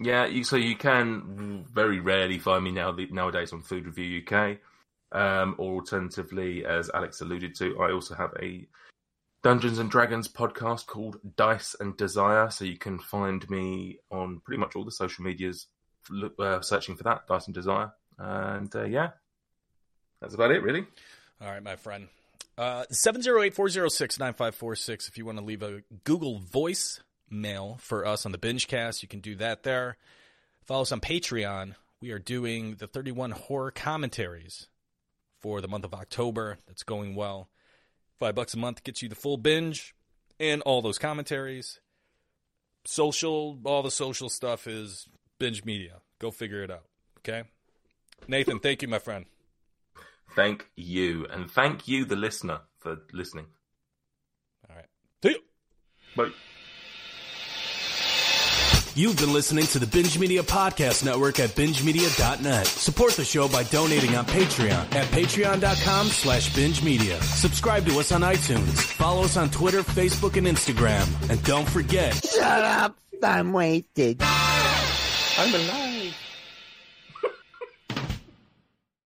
[SPEAKER 3] Yeah, you, so you can very rarely find me now nowadays on Food Review UK, um, or alternatively, as Alex alluded to, I also have a Dungeons and Dragons podcast called Dice and Desire. So you can find me on pretty much all the social medias, uh, searching for that Dice and Desire, and uh, yeah, that's about it, really.
[SPEAKER 2] All right, my friend. Uh, 708-406-9546 if you want to leave a Google voice mail for us on the Bingecast, you can do that there. Follow us on Patreon. We are doing the 31 horror commentaries for the month of October. That's going well. Five bucks a month gets you the full binge and all those commentaries. Social, all the social stuff is binge media. Go figure it out. Okay? Nathan, thank you, my friend.
[SPEAKER 3] Thank you, and thank you, the listener, for listening.
[SPEAKER 2] All right. See you.
[SPEAKER 3] Bye.
[SPEAKER 4] You've been listening to the Binge Media Podcast Network at bingemedia.net. Support the show by donating on Patreon at patreon.com slash binge media. Subscribe to us on iTunes. Follow us on Twitter, Facebook, and Instagram. And don't forget,
[SPEAKER 5] Shut up. I'm wasted.
[SPEAKER 3] I'm alive.